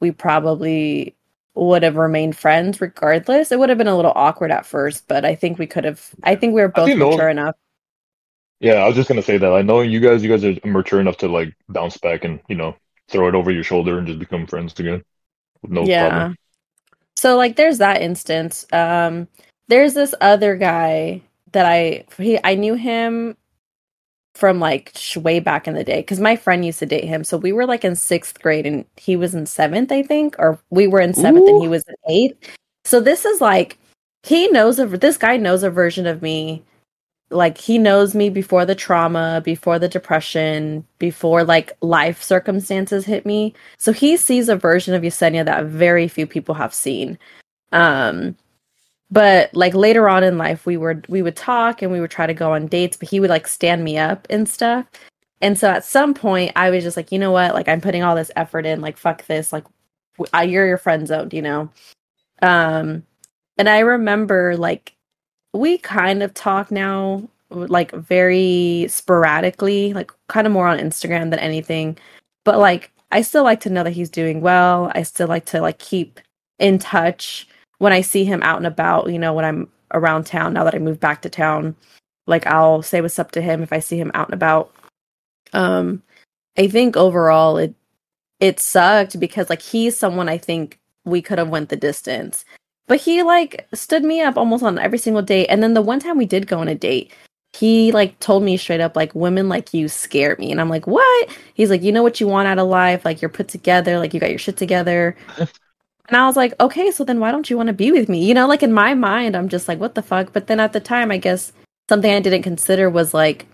we probably would have remained friends regardless. It would have been a little awkward at first, but I think we could have. I think we were both those- mature enough. Yeah, I was just gonna say that. I know you guys, you guys are mature enough to like bounce back and you know throw it over your shoulder and just become friends again no yeah. problem. So like, there's that instance. Um, there's this other guy that I he I knew him from like sh- way back in the day because my friend used to date him. So we were like in sixth grade and he was in seventh, I think, or we were in seventh and he was in eighth. So this is like he knows of this guy knows a version of me. Like he knows me before the trauma, before the depression, before like life circumstances hit me. So he sees a version of Yesenia that very few people have seen. Um but like later on in life we were we would talk and we would try to go on dates but he would like stand me up and stuff. And so at some point i was just like you know what? Like i'm putting all this effort in. Like fuck this. Like I, you're your friend zoned you know? Um and i remember like we kind of talk now like very sporadically like kind of more on instagram than anything but like i still like to know that he's doing well i still like to like keep in touch when I see him out and about, you know, when I'm around town, now that I moved back to town, like I'll say what's up to him if I see him out and about. Um, I think overall it it sucked because like he's someone I think we could have went the distance. But he like stood me up almost on every single date. And then the one time we did go on a date, he like told me straight up like women like you scare me. And I'm like, "What?" He's like, "You know what you want out of life, like you're put together, like you got your shit together." (laughs) And I was like, okay, so then why don't you want to be with me? You know, like in my mind, I'm just like, what the fuck? But then at the time, I guess something I didn't consider was like,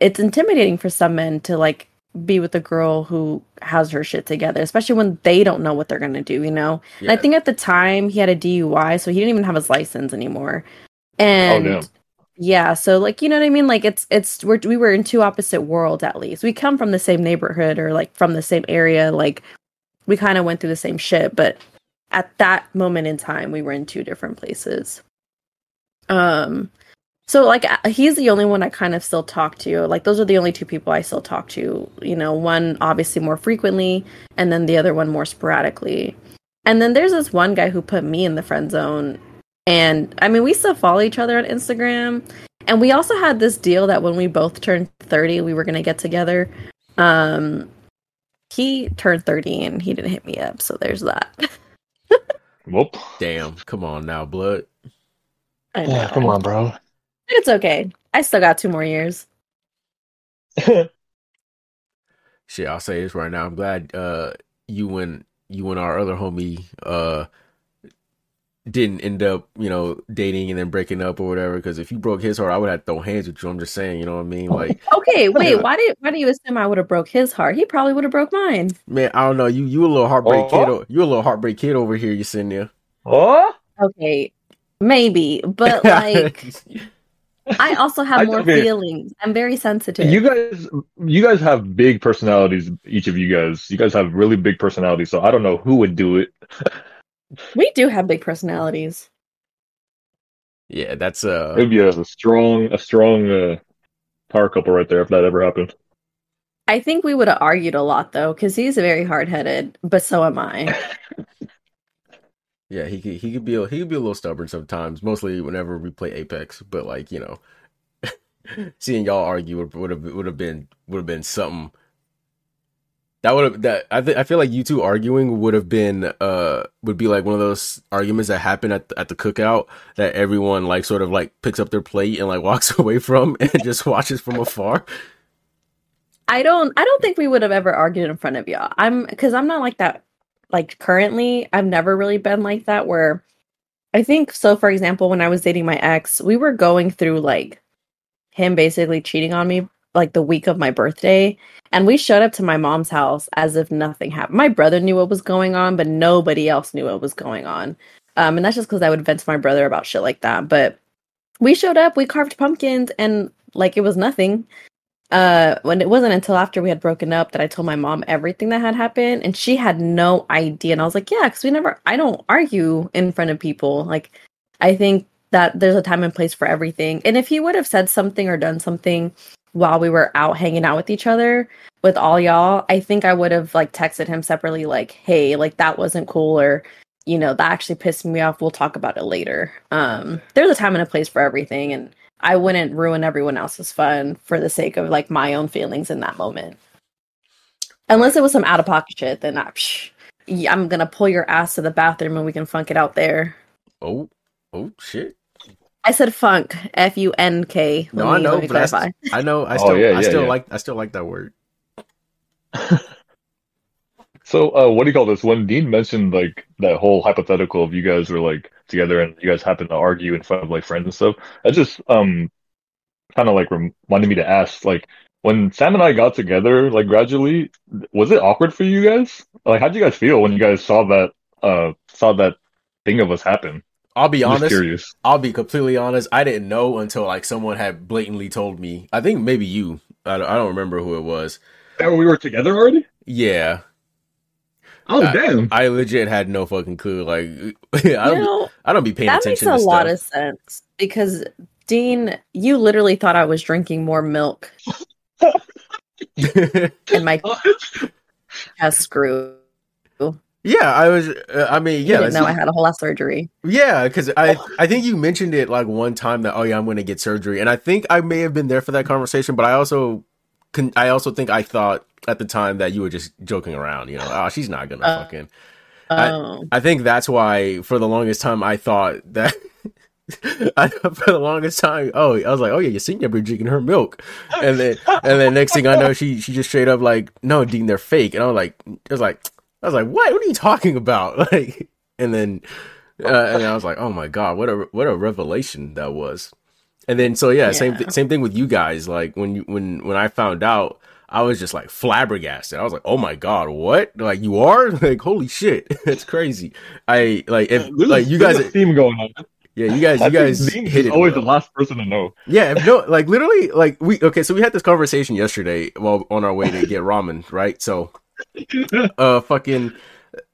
it's intimidating for some men to like be with a girl who has her shit together, especially when they don't know what they're to do, you know? And I think at the time he had a DUI, so he didn't even have his license anymore. Oh And no. yeah, so like you know what I mean? Like it's it's we're, we were in two opposite worlds at least. We come from the same neighborhood or like from the same area. Like we kind of went through the same shit, but at that moment in time, we were in two different places. Um, so like uh, he's the only one I kind of still talk to. Like those are the only two people I still talk to. You know, one obviously more frequently, and then the other one more sporadically. And then there's this one guy who put me in the friend zone. And I mean, we still follow each other on Instagram. And we also had this deal that when we both turned 30, we were going to get together. Um, he turned 30 and he didn't hit me up. So there's that. (laughs) Whoop. Damn, come on now, blood. I know. Yeah, come on, bro. It's okay. I still got two more years. (laughs) Shit, I'll say this right now. I'm glad uh you and you and our other homie uh didn't end up, you know, dating and then breaking up or whatever. Because if you broke his heart, I would have to throw hands with you. I'm just saying, you know what I mean? Like, Okay, (laughs) wait. Yeah. Why did why do you assume I would have broke his heart? He probably would have broke mine. man, I don't know. You you a little heartbreak Oh. kid. You a little heartbreak kid over here. You sitting there. Oh, Okay, maybe, but (laughs) like I also have (laughs) I- more feelings. I'm very sensitive. you guys, you guys have big personalities. Each of you guys, you guys have really big personalities. So I don't know who would do it. (laughs) we do have big personalities. yeah, that's uh. It'd be a strong, a strong uh, power couple right there if that ever happened. I think we would have argued a lot though, because he's very hard headed, but so am I. (laughs) Yeah, he could he could be a, he could be a little stubborn sometimes. Mostly whenever we play Apex, but like you know, (laughs) seeing y'all argue would have would have been would have been something. That would have that I th- I feel like you two arguing would have been uh would be like one of those arguments that happen at the, at the cookout that everyone like sort of like picks up their plate and like (laughs) walks (laughs) away from and just watches from afar. I don't I don't think we would have ever argued in front of y'all. I'm because I'm not like that like currently. I've never really been like that where I think so for example, when I was dating my ex, we were going through like him basically cheating on me like the week of my birthday. And we showed up to my mom's house as if nothing happened. My brother knew what was going on, but nobody else knew what was going on. Um, and that's just because I would vent to my brother about shit like that. But we showed up, we carved pumpkins, and like it was nothing uh when it wasn't until after we had broken up that I told my mom everything that had happened and she had no idea and I was like yeah cuz we never I don't argue in front of people like I think that there's a time and place for everything and if he would have said something or done something while we were out hanging out with each other with all y'all I think I would have like texted him separately like hey like that wasn't cool or you know, that actually pissed me off. We'll talk about it later. Um, there's a time and a place for everything, and I wouldn't ruin everyone else's fun for the sake of like my own feelings in that moment. Unless it was some out of pocket shit, then I, psh, I'm gonna pull your ass to the bathroom and we can funk it out there. Oh, oh shit. I said funk, F U N K. No, Let I know, but I, st- I know. I Oh, still, yeah, I still yeah. like, I still like that word. (laughs) So, uh, what do you call this? When Dean mentioned like that whole hypothetical of you guys were like together and you guys happen to argue in front of like friends and stuff, that just um kind of like reminded me to ask, like, when Sam and I got together, like gradually, was it awkward for you guys? Like, how'd you guys feel when you guys saw that uh saw that thing of us happen? I'll be I'm honest. I'll be completely honest. I didn't know until like someone had blatantly told me. I think maybe you. I don't, I don't remember who it was. That we were together already? Yeah, Oh Uh, damn! I legit had no fucking clue. Like, (laughs) I don't, know, I don't be paying attention to that makes a to lot stuff. of sense because Dean, you literally thought I was drinking more milk (laughs) and my chest grew. yeah, I was. Uh, I mean, You yeah, didn't know I had a whole lot of surgery. Yeah, because I I think you mentioned it like one time that oh yeah I'm going to get surgery, and I think I may have been there for that conversation, but I also can I also think I thought at the time that you were just joking around, you know, oh she's not gonna Uh, fucking. I- Oh, I think that's why for the longest time I thought that. (laughs) I, for the longest time, oh, I was like, oh yeah, Yesenia been drinking her milk, and then and then next thing I know, she she just straight up like, no, Dean, they're fake, and I was like, I was like, I was like, what? What are you talking about? (laughs) Like, and then uh, and I was like, oh my god, what a what a revelation that was. And then so yeah, same th- same thing with you guys. Like when you when when I found out, I was just like flabbergasted. I was like, oh my god, what? Like you are (laughs) like holy shit, (laughs) that's crazy. I like if a- like you guys, theme going on. yeah, you guys, you guys hit it. always well. the last person to know. Yeah, if no, like literally, like we okay. So we had this conversation yesterday while on our way to get ramen, right? So, (laughs) uh, fucking,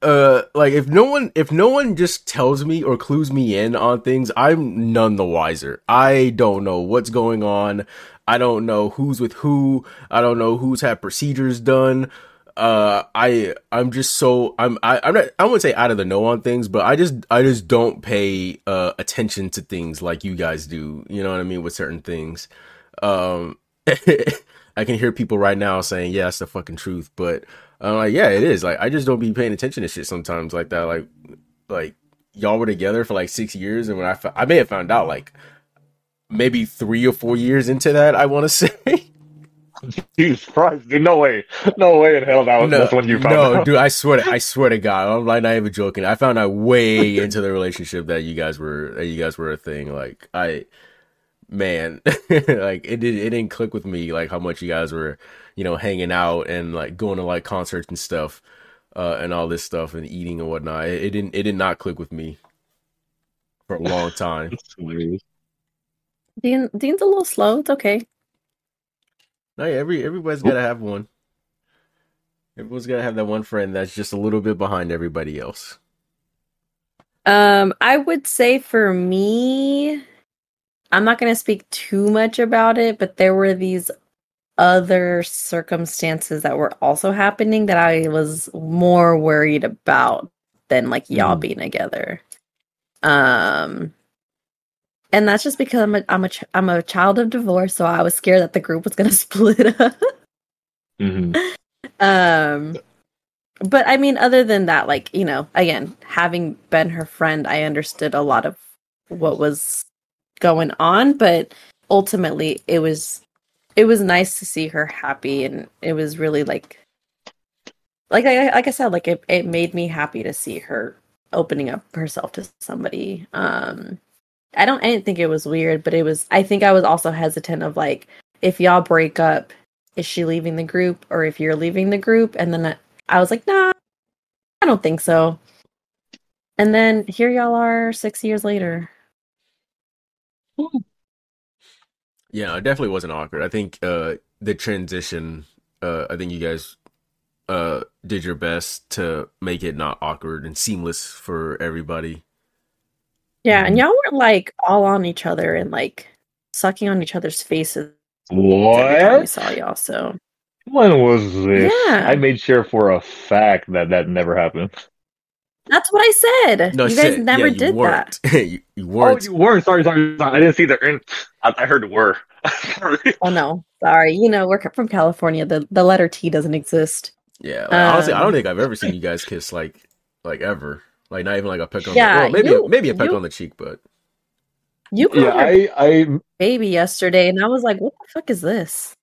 uh, like if no one, if no one just tells me or clues me in on things, I'm none the wiser. I don't know what's going on. I don't know who's with who. I don't know who's had procedures done. Uh, I I'm just so I'm I, I'm not I wouldn't say out of the know on things, but I just I just don't pay uh attention to things like you guys do. You know what I mean with certain things. Um, (laughs) I can hear people right now saying, "Yeah, it's the fucking truth," but I'm like, "Yeah, it is." Like I just don't be paying attention to shit sometimes like that. Like like y'all were together for like six years, and when I fo- I may have found out like maybe three or four years into that, I want to (laughs) say. Jesus Christ, dude, no way, no way in hell that was that's when you found no, out. dude, I swear to I swear to God, I'm like not even joking. I found out way into the relationship that you guys were that you guys were a thing. Like I man, (laughs) like it did it didn't click with me like how much you guys were, you know, hanging out and like going to like concerts and stuff, uh and all this stuff and eating and whatnot. It, it didn't it did not click with me for a long time. (laughs) Dean, Dean's a little slow. It's okay. No, yeah, every everybody's gotta have one. Everyone's gotta have that one friend that's just a little bit behind everybody else. Um, I would say for me, I'm not going to speak too much about it, but there were these other circumstances that were also happening that I was more worried about than like y'all Mm. being together. Um, and that's just because I'm a I'm a I'm a child of divorce, so I was scared that the group was going (laughs) to split up. hmm (laughs) Um, but I mean, other than that, like you know, again, having been her friend, I understood a lot of what was going on. But ultimately, it was it was nice to see her happy, and it was really like, like I like I said, like it it made me happy to see her opening up herself to somebody. Um, I don't I didn't think it was weird, but it was. I think I was also hesitant of like if y'all break up is she leaving the group or if you're leaving the group and then I, I was like nah i don't think so and then here y'all are six years later Yeah, it definitely wasn't awkward. I think uh the transition uh I think you guys uh did your best to make it not awkward and seamless for everybody. yeah and y'all were like all on each other and like sucking on each other's faces every time we saw y'all so When was this? Yeah. I made sure for a fact that that never happened. That's what I said. No, you guys said- never yeah, you did weren't. that. (laughs) you, you Oh, weren't. you were. Sorry, sorry, sorry. I didn't see the. in- I, I heard were. (laughs) Oh no, sorry. You know, we're from California. The the letter T doesn't exist. yeah, like, honestly, I don't Um, think I've ever seen you guys kiss like like ever. Like not even like a peck on Yeah, the well, maybe you- maybe a peck you- on the cheek, but You called yeah, her I, I, baby yesterday, and I was like, "What the fuck is this?"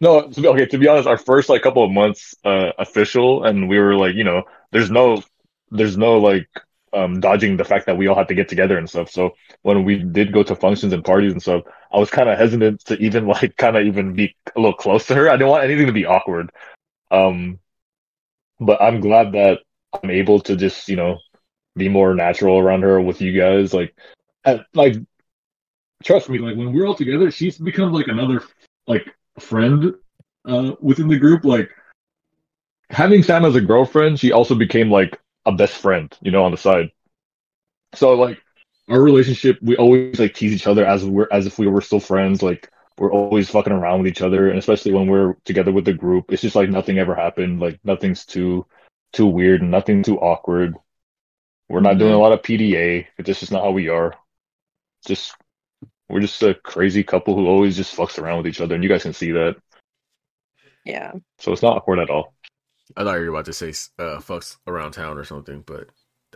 no. to be- Okay, to be honest, our first like couple of months uh official, and we were like, you know, there's no, there's no like um dodging the fact that we all had to get together and stuff. So when we did go to functions and parties and stuff, I was kind of hesitant to even (laughs) like kind of even be a little close to her. I didn't want anything to be awkward. Um, but I'm glad that I'm able to just you know be more natural around her with you guys. Like, and, like trust me, like when we're all together, she's become like another like friend uh within the group. Like having Sam as a girlfriend, she also became like a best friend, you know, on the side. So like our relationship, we always like tease each other as we're as if we were still friends. Like we're always fucking around with each other, and especially when we're together with the group, it's just like nothing ever happened. Like nothing's too too weird and nothing too awkward. We're not doing a mm-hmm. lot of PDA. It's just not how we are. Just we're just a crazy couple who always just fucks around with each other, and you guys can see that. Yeah. So it's not awkward at all. I thought you were about to say uh, fucks around town or something, but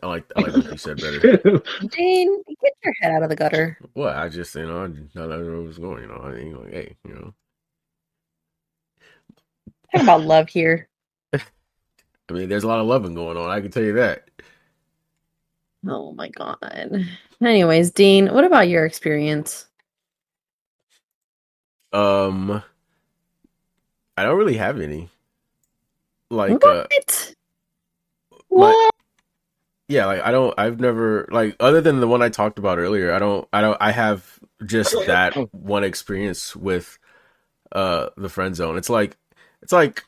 I like I like what you said better. (laughs) Dean, get your head out of the gutter. Well, I just you know I didn't know where it was going. You know, I ain't like hey, you know, Talk about love here. (laughs) I mean, there's a lot of loving going on. I can tell you that. Oh my god. Anyways, Dean, what about your experience? Um, I don't really have any. Like, uh, what? What? yeah, like I don't. I've never like other than the one I talked about earlier. I don't. I don't. I have just that one experience with uh the friend zone. It's like it's like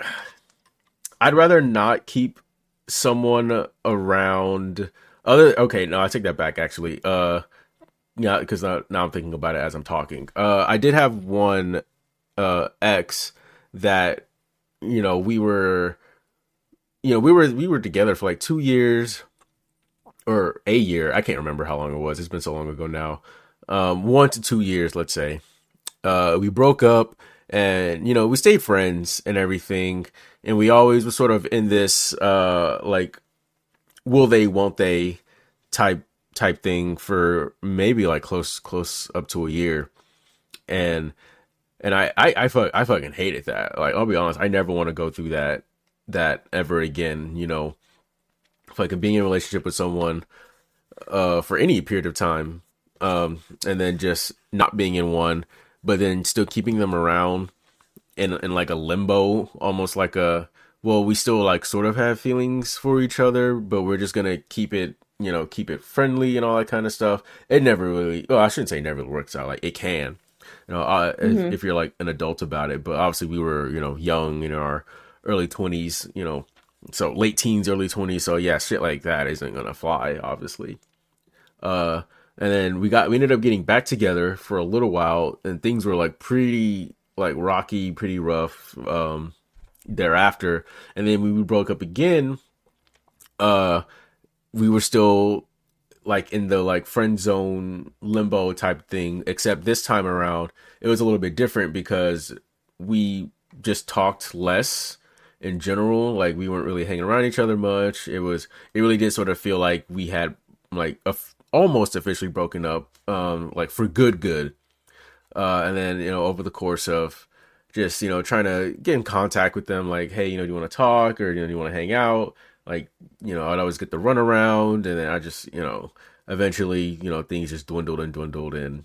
I'd rather not keep someone around. Other okay, no, I take that back. Actually, uh, yeah, because now, now I'm thinking about it as I'm talking. Uh, I did have one uh ex that you know we were you know we were we were together for like two years or a year. I can't remember how long it was. It's been so long ago now. Um one to two years let's say. Uh we broke up and you know we stayed friends and everything. And we always were sort of in this uh like will they won't they type type thing for maybe like close close up to a year. And and I I I, fuck, I fucking hated that. Like I'll be honest, I never want to go through that that ever again. You know, like being in a relationship with someone uh for any period of time, um, and then just not being in one, but then still keeping them around in in like a limbo, almost like a well, we still like sort of have feelings for each other, but we're just gonna keep it, you know, keep it friendly and all that kind of stuff. It never really, well, I shouldn't say never works out. Like it can, you know, uh, if, Mhm. if you're like an adult about it. But obviously, we were, you know, young in our early twenties, you know, so late teens, early twenties. So yeah, shit like that isn't gonna fly, obviously. Uh, and then we got we ended up getting back together for a little while, and things were like pretty like rocky, pretty rough. Um, thereafter, and then we broke up again, uh, we were still like in the like friend zone limbo type thing except this time around it was a little bit different because we just talked less in general like we weren't really hanging around each other much. It was it really did sort of feel like we had like a almost officially broken up um like for good good. Uh and then you know over the course of just you know trying to get in contact with them like hey you know do you want to talk? Or you know do you want to hang out? Like you know i'd always get the runaround and then i just you know eventually you know things just dwindled and dwindled and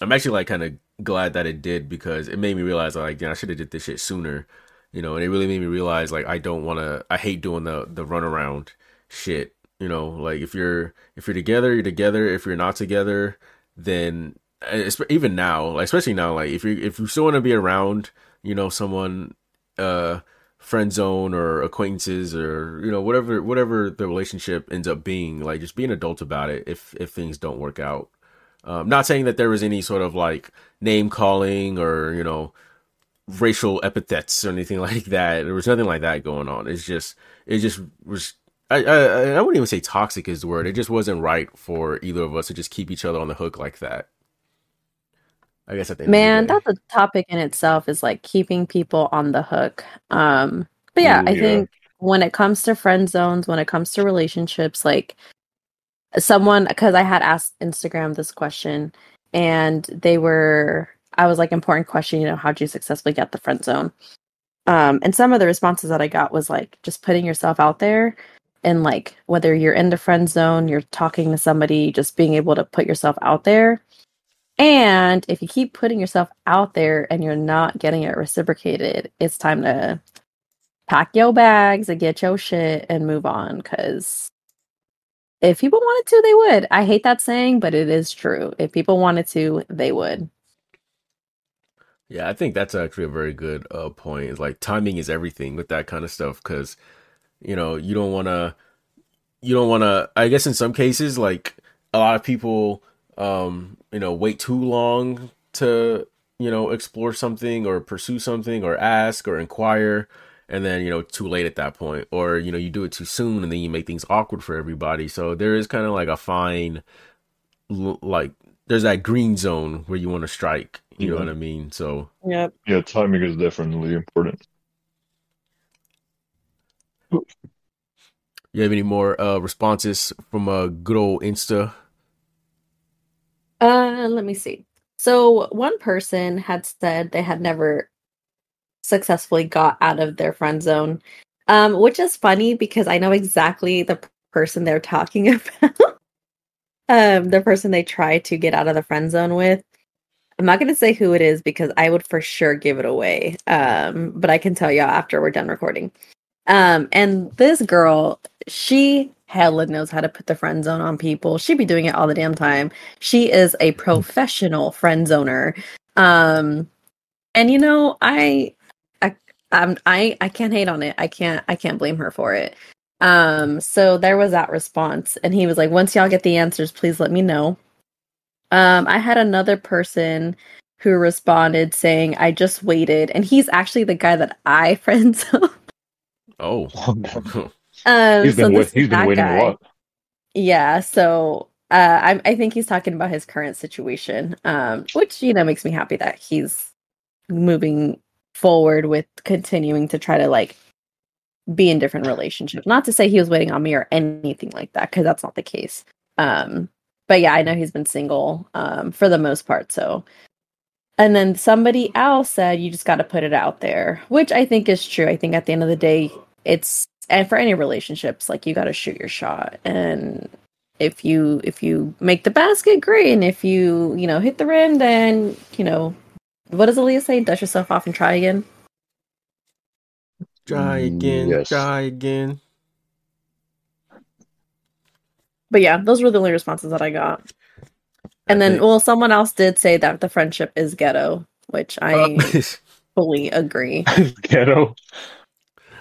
i'm actually like kind of glad that it did because it made me realize like yeah i should have did this shit sooner you know and it really made me realize like i don't want to i hate doing the the runaround shit you know? Like if you're if you're together you're together. If you're not together then it's, even now like, especially now like if you if you still want to be around you know someone uh friend zone or acquaintances or you know whatever whatever the relationship ends up being like just be an adult about it if if things don't work out. Um not saying that there was any sort of like name calling or you know racial epithets or anything (laughs) like that there was nothing like that going on it's just it just was I, I I wouldn't even say toxic is the word. It just wasn't right for either of us to just keep each other on the hook like that. I guess at the Man, of the day. that's a topic in itself is like keeping people on the hook. Um, but yeah, Ooh, I yeah. think when it comes to friend zones, when it comes to relationships, like someone, because I had asked Instagram this question and they were, I was like, important question, you know, how'd you successfully get the friend zone? Um, and some of the responses that I got was like just putting yourself out there and like whether you're in the friend zone, you're talking to somebody, just being able to put yourself out there. And if you keep putting yourself out there and you're not getting it reciprocated, it's time to pack your bags and get your shit and move on. Because if people wanted to, they would. I hate that saying, but it is true. If people wanted to, they would. Yeah, I think that's actually a very good uh, point. It's like timing is everything with that kind of stuff because you know you don't want to you don't want to. I guess in some cases, like a lot of people, um, you know, wait too long to you know explore something or pursue something or ask or inquire, and then you know too late at that point, or you know you do it too soon and then you make things awkward for everybody. So there is kind of like a fine, like there's that green zone where you want to strike. You know Mhm. what I mean? So. Yep. Yeah, timing is definitely important. You have any more uh responses from uh good old Insta? Uh, let me see. So one person had said they had never successfully got out of their friend zone, um, which is funny because I know exactly the person they're talking (laughs) about. Um, the person they try to get out of the friend zone with. I'm not going to say who it is because I would for sure give it away. Um, but I can tell y'all after we're done recording. Um, and this girl, she hella knows how to put the friend zone on people. She'd be doing it all the damn time. She is a professional friend zoner. Um, and you know, I, I, I'm, I, I can't hate on it. I can't, I can't blame her for it. Um, so there was that response, and he was like, "Once y'all get the answers, please let me know." Um, I had another person who responded saying, "I just waited," and he's actually the guy that I (laughs) friend zone. Oh. (laughs) Um, he's so been, wait- this is he's been waiting guy. a lot. Yeah, so uh, I I think he's talking about his current situation, um, which you know makes me happy that he's moving forward with continuing to try to like be in different relationships. Not to say he was waiting on me or anything like that, because that's not the case. Um, but yeah, I know he's been single um, for the most part. So, and then somebody else said you just got to put it out there, which I think is true. I think at the end of the day, it's and for any relationships, like you got to shoot your shot. And if you if you make the basket, great. And if you you know hit the rim, then you know what does Aaliyah say? Dust yourself off and try again. Try again, Yes. try again. But yeah, those were the only responses that I got. And I then, think- well, someone else did say that the friendship is ghetto, which I Uh, (laughs) fully agree. (laughs) Ghetto.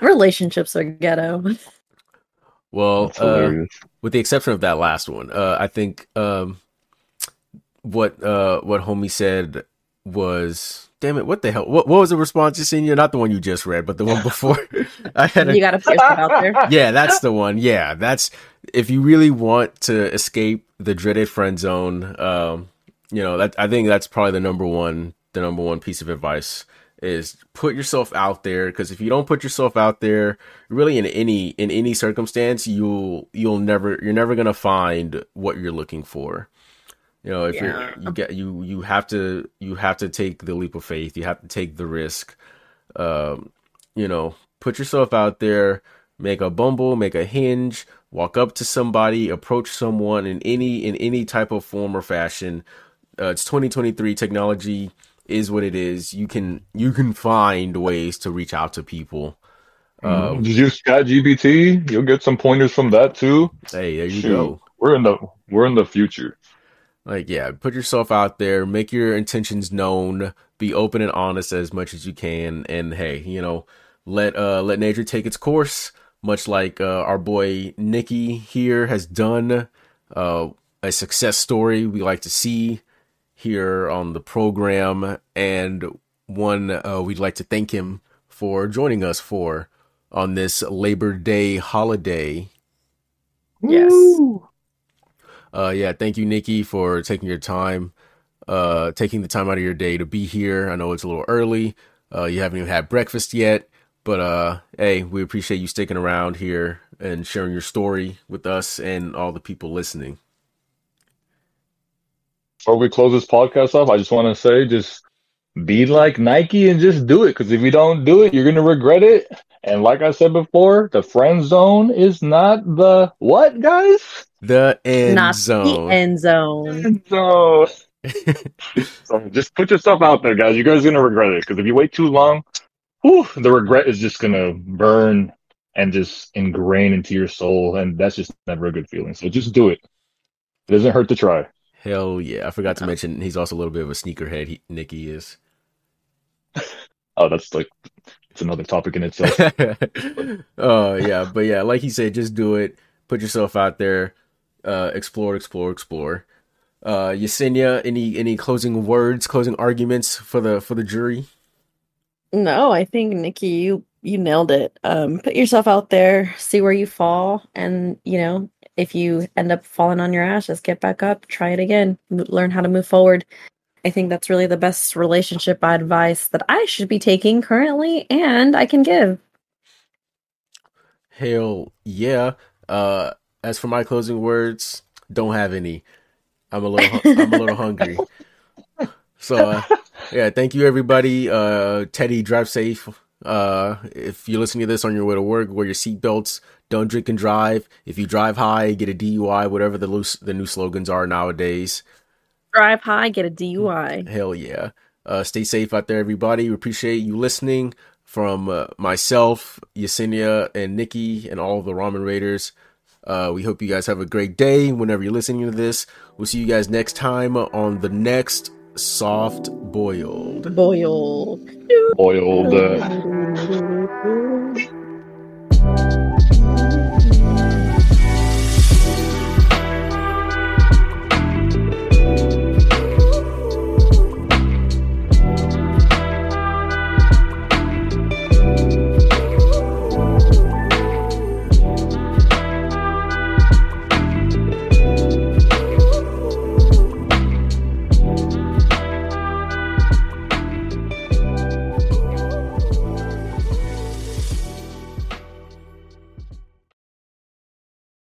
Relationships are ghetto. well, uh, with the exception of that last one, uh, I think um, what uh, what homie said was, damn it, what the hell? What, what was the response you seen? You're Not the one you just read, but the one before. (laughs) I had a, You got to put yourself out there. (laughs) yeah, that's the one. Yeah, that's if you really want to escape the dreaded friend zone. Um, you know, that I think that's probably the number one, the number one piece of advice is put yourself out there because if you don't put yourself out there, really in any in any circumstance, you'll you'll never you're never gonna find what you're looking for. You know, if Yeah. you're you get you you have to you have to take the leap of faith. You have to take the risk. Um, you know, put yourself out there, make a bumble, make a hinge, walk up to somebody, approach someone in any in any type of form or fashion. Uh, it's 2023. Technology is what it is. You can you can find ways to reach out to people. Um, Just use ChatGPT. You'll get some pointers from that too. hey, there you Shoot. go. We're in the we're in the future. Like, yeah, put yourself out there, make your intentions known, be open and honest as much as you can, and hey, you know, let uh let nature take its course, much like uh, our boy Nickie here has done. Uh, a success story we like to see here on the program, and one uh, we'd like to thank him for joining us for on this Labor Day holiday. Yes. Woo! Uh, yeah, thank you, Nickie, for taking your time, uh, taking the time out of your day to be here. I know it's a little early. Uh, you haven't even had breakfast yet, but uh, hey, we appreciate you sticking around here and sharing your story with us and all the people listening. Before we close this podcast off, I just want to say, just be like Nike and just do it. Because if you don't do it, you're gonna regret it. And like I said before, the friend zone is not the what, guys? The end Not zone. the end zone. So, (laughs) so just put yourself out there, guys. You guys are gonna regret it. Because if you wait too long, whew, the regret is just gonna burn and just ingrain into your soul, and that's just never a good feeling. So just do it. It doesn't hurt to try. Hell yeah! I forgot to mention he's also a little bit of a sneakerhead. He, Nickie is. Oh, that's like it's another topic in itself. (laughs) oh yeah, but yeah, like he said, just do it. Put yourself out there. Uh, explore, explore, explore. Uh, Yesenia, any any closing words, closing arguments for the for the jury? No, I think Nickie, you you nailed it. Um, put yourself out there, see where you fall, and you know if you end up falling on your ass, just get back up, try it again, m- learn how to move forward. I think that's really the best relationship advice that I should be taking currently, and I can give. Hell yeah. Uh, as for my closing words, don't have any. I'm a little hu- I'm a little (laughs) hungry. So uh, yeah, thank you everybody. Uh, Teddy, drive safe. Uh, if you're listening to this on your way to work, wear your seatbelts. Don't drink and drive. If you drive high, get a DUI. Whatever the loose the new slogans are nowadays. Drive high, get a DUI. Hell yeah. Uh, stay safe out there, everybody. We appreciate you listening. From uh, myself, Yesenia, and Nickie, and all of the Ramen Raiders. Uh, we hope you guys have a great day whenever you're listening to this. We'll see you guys next time on the next Soft Boiled. Boiled. Boiled. Uh, (laughs)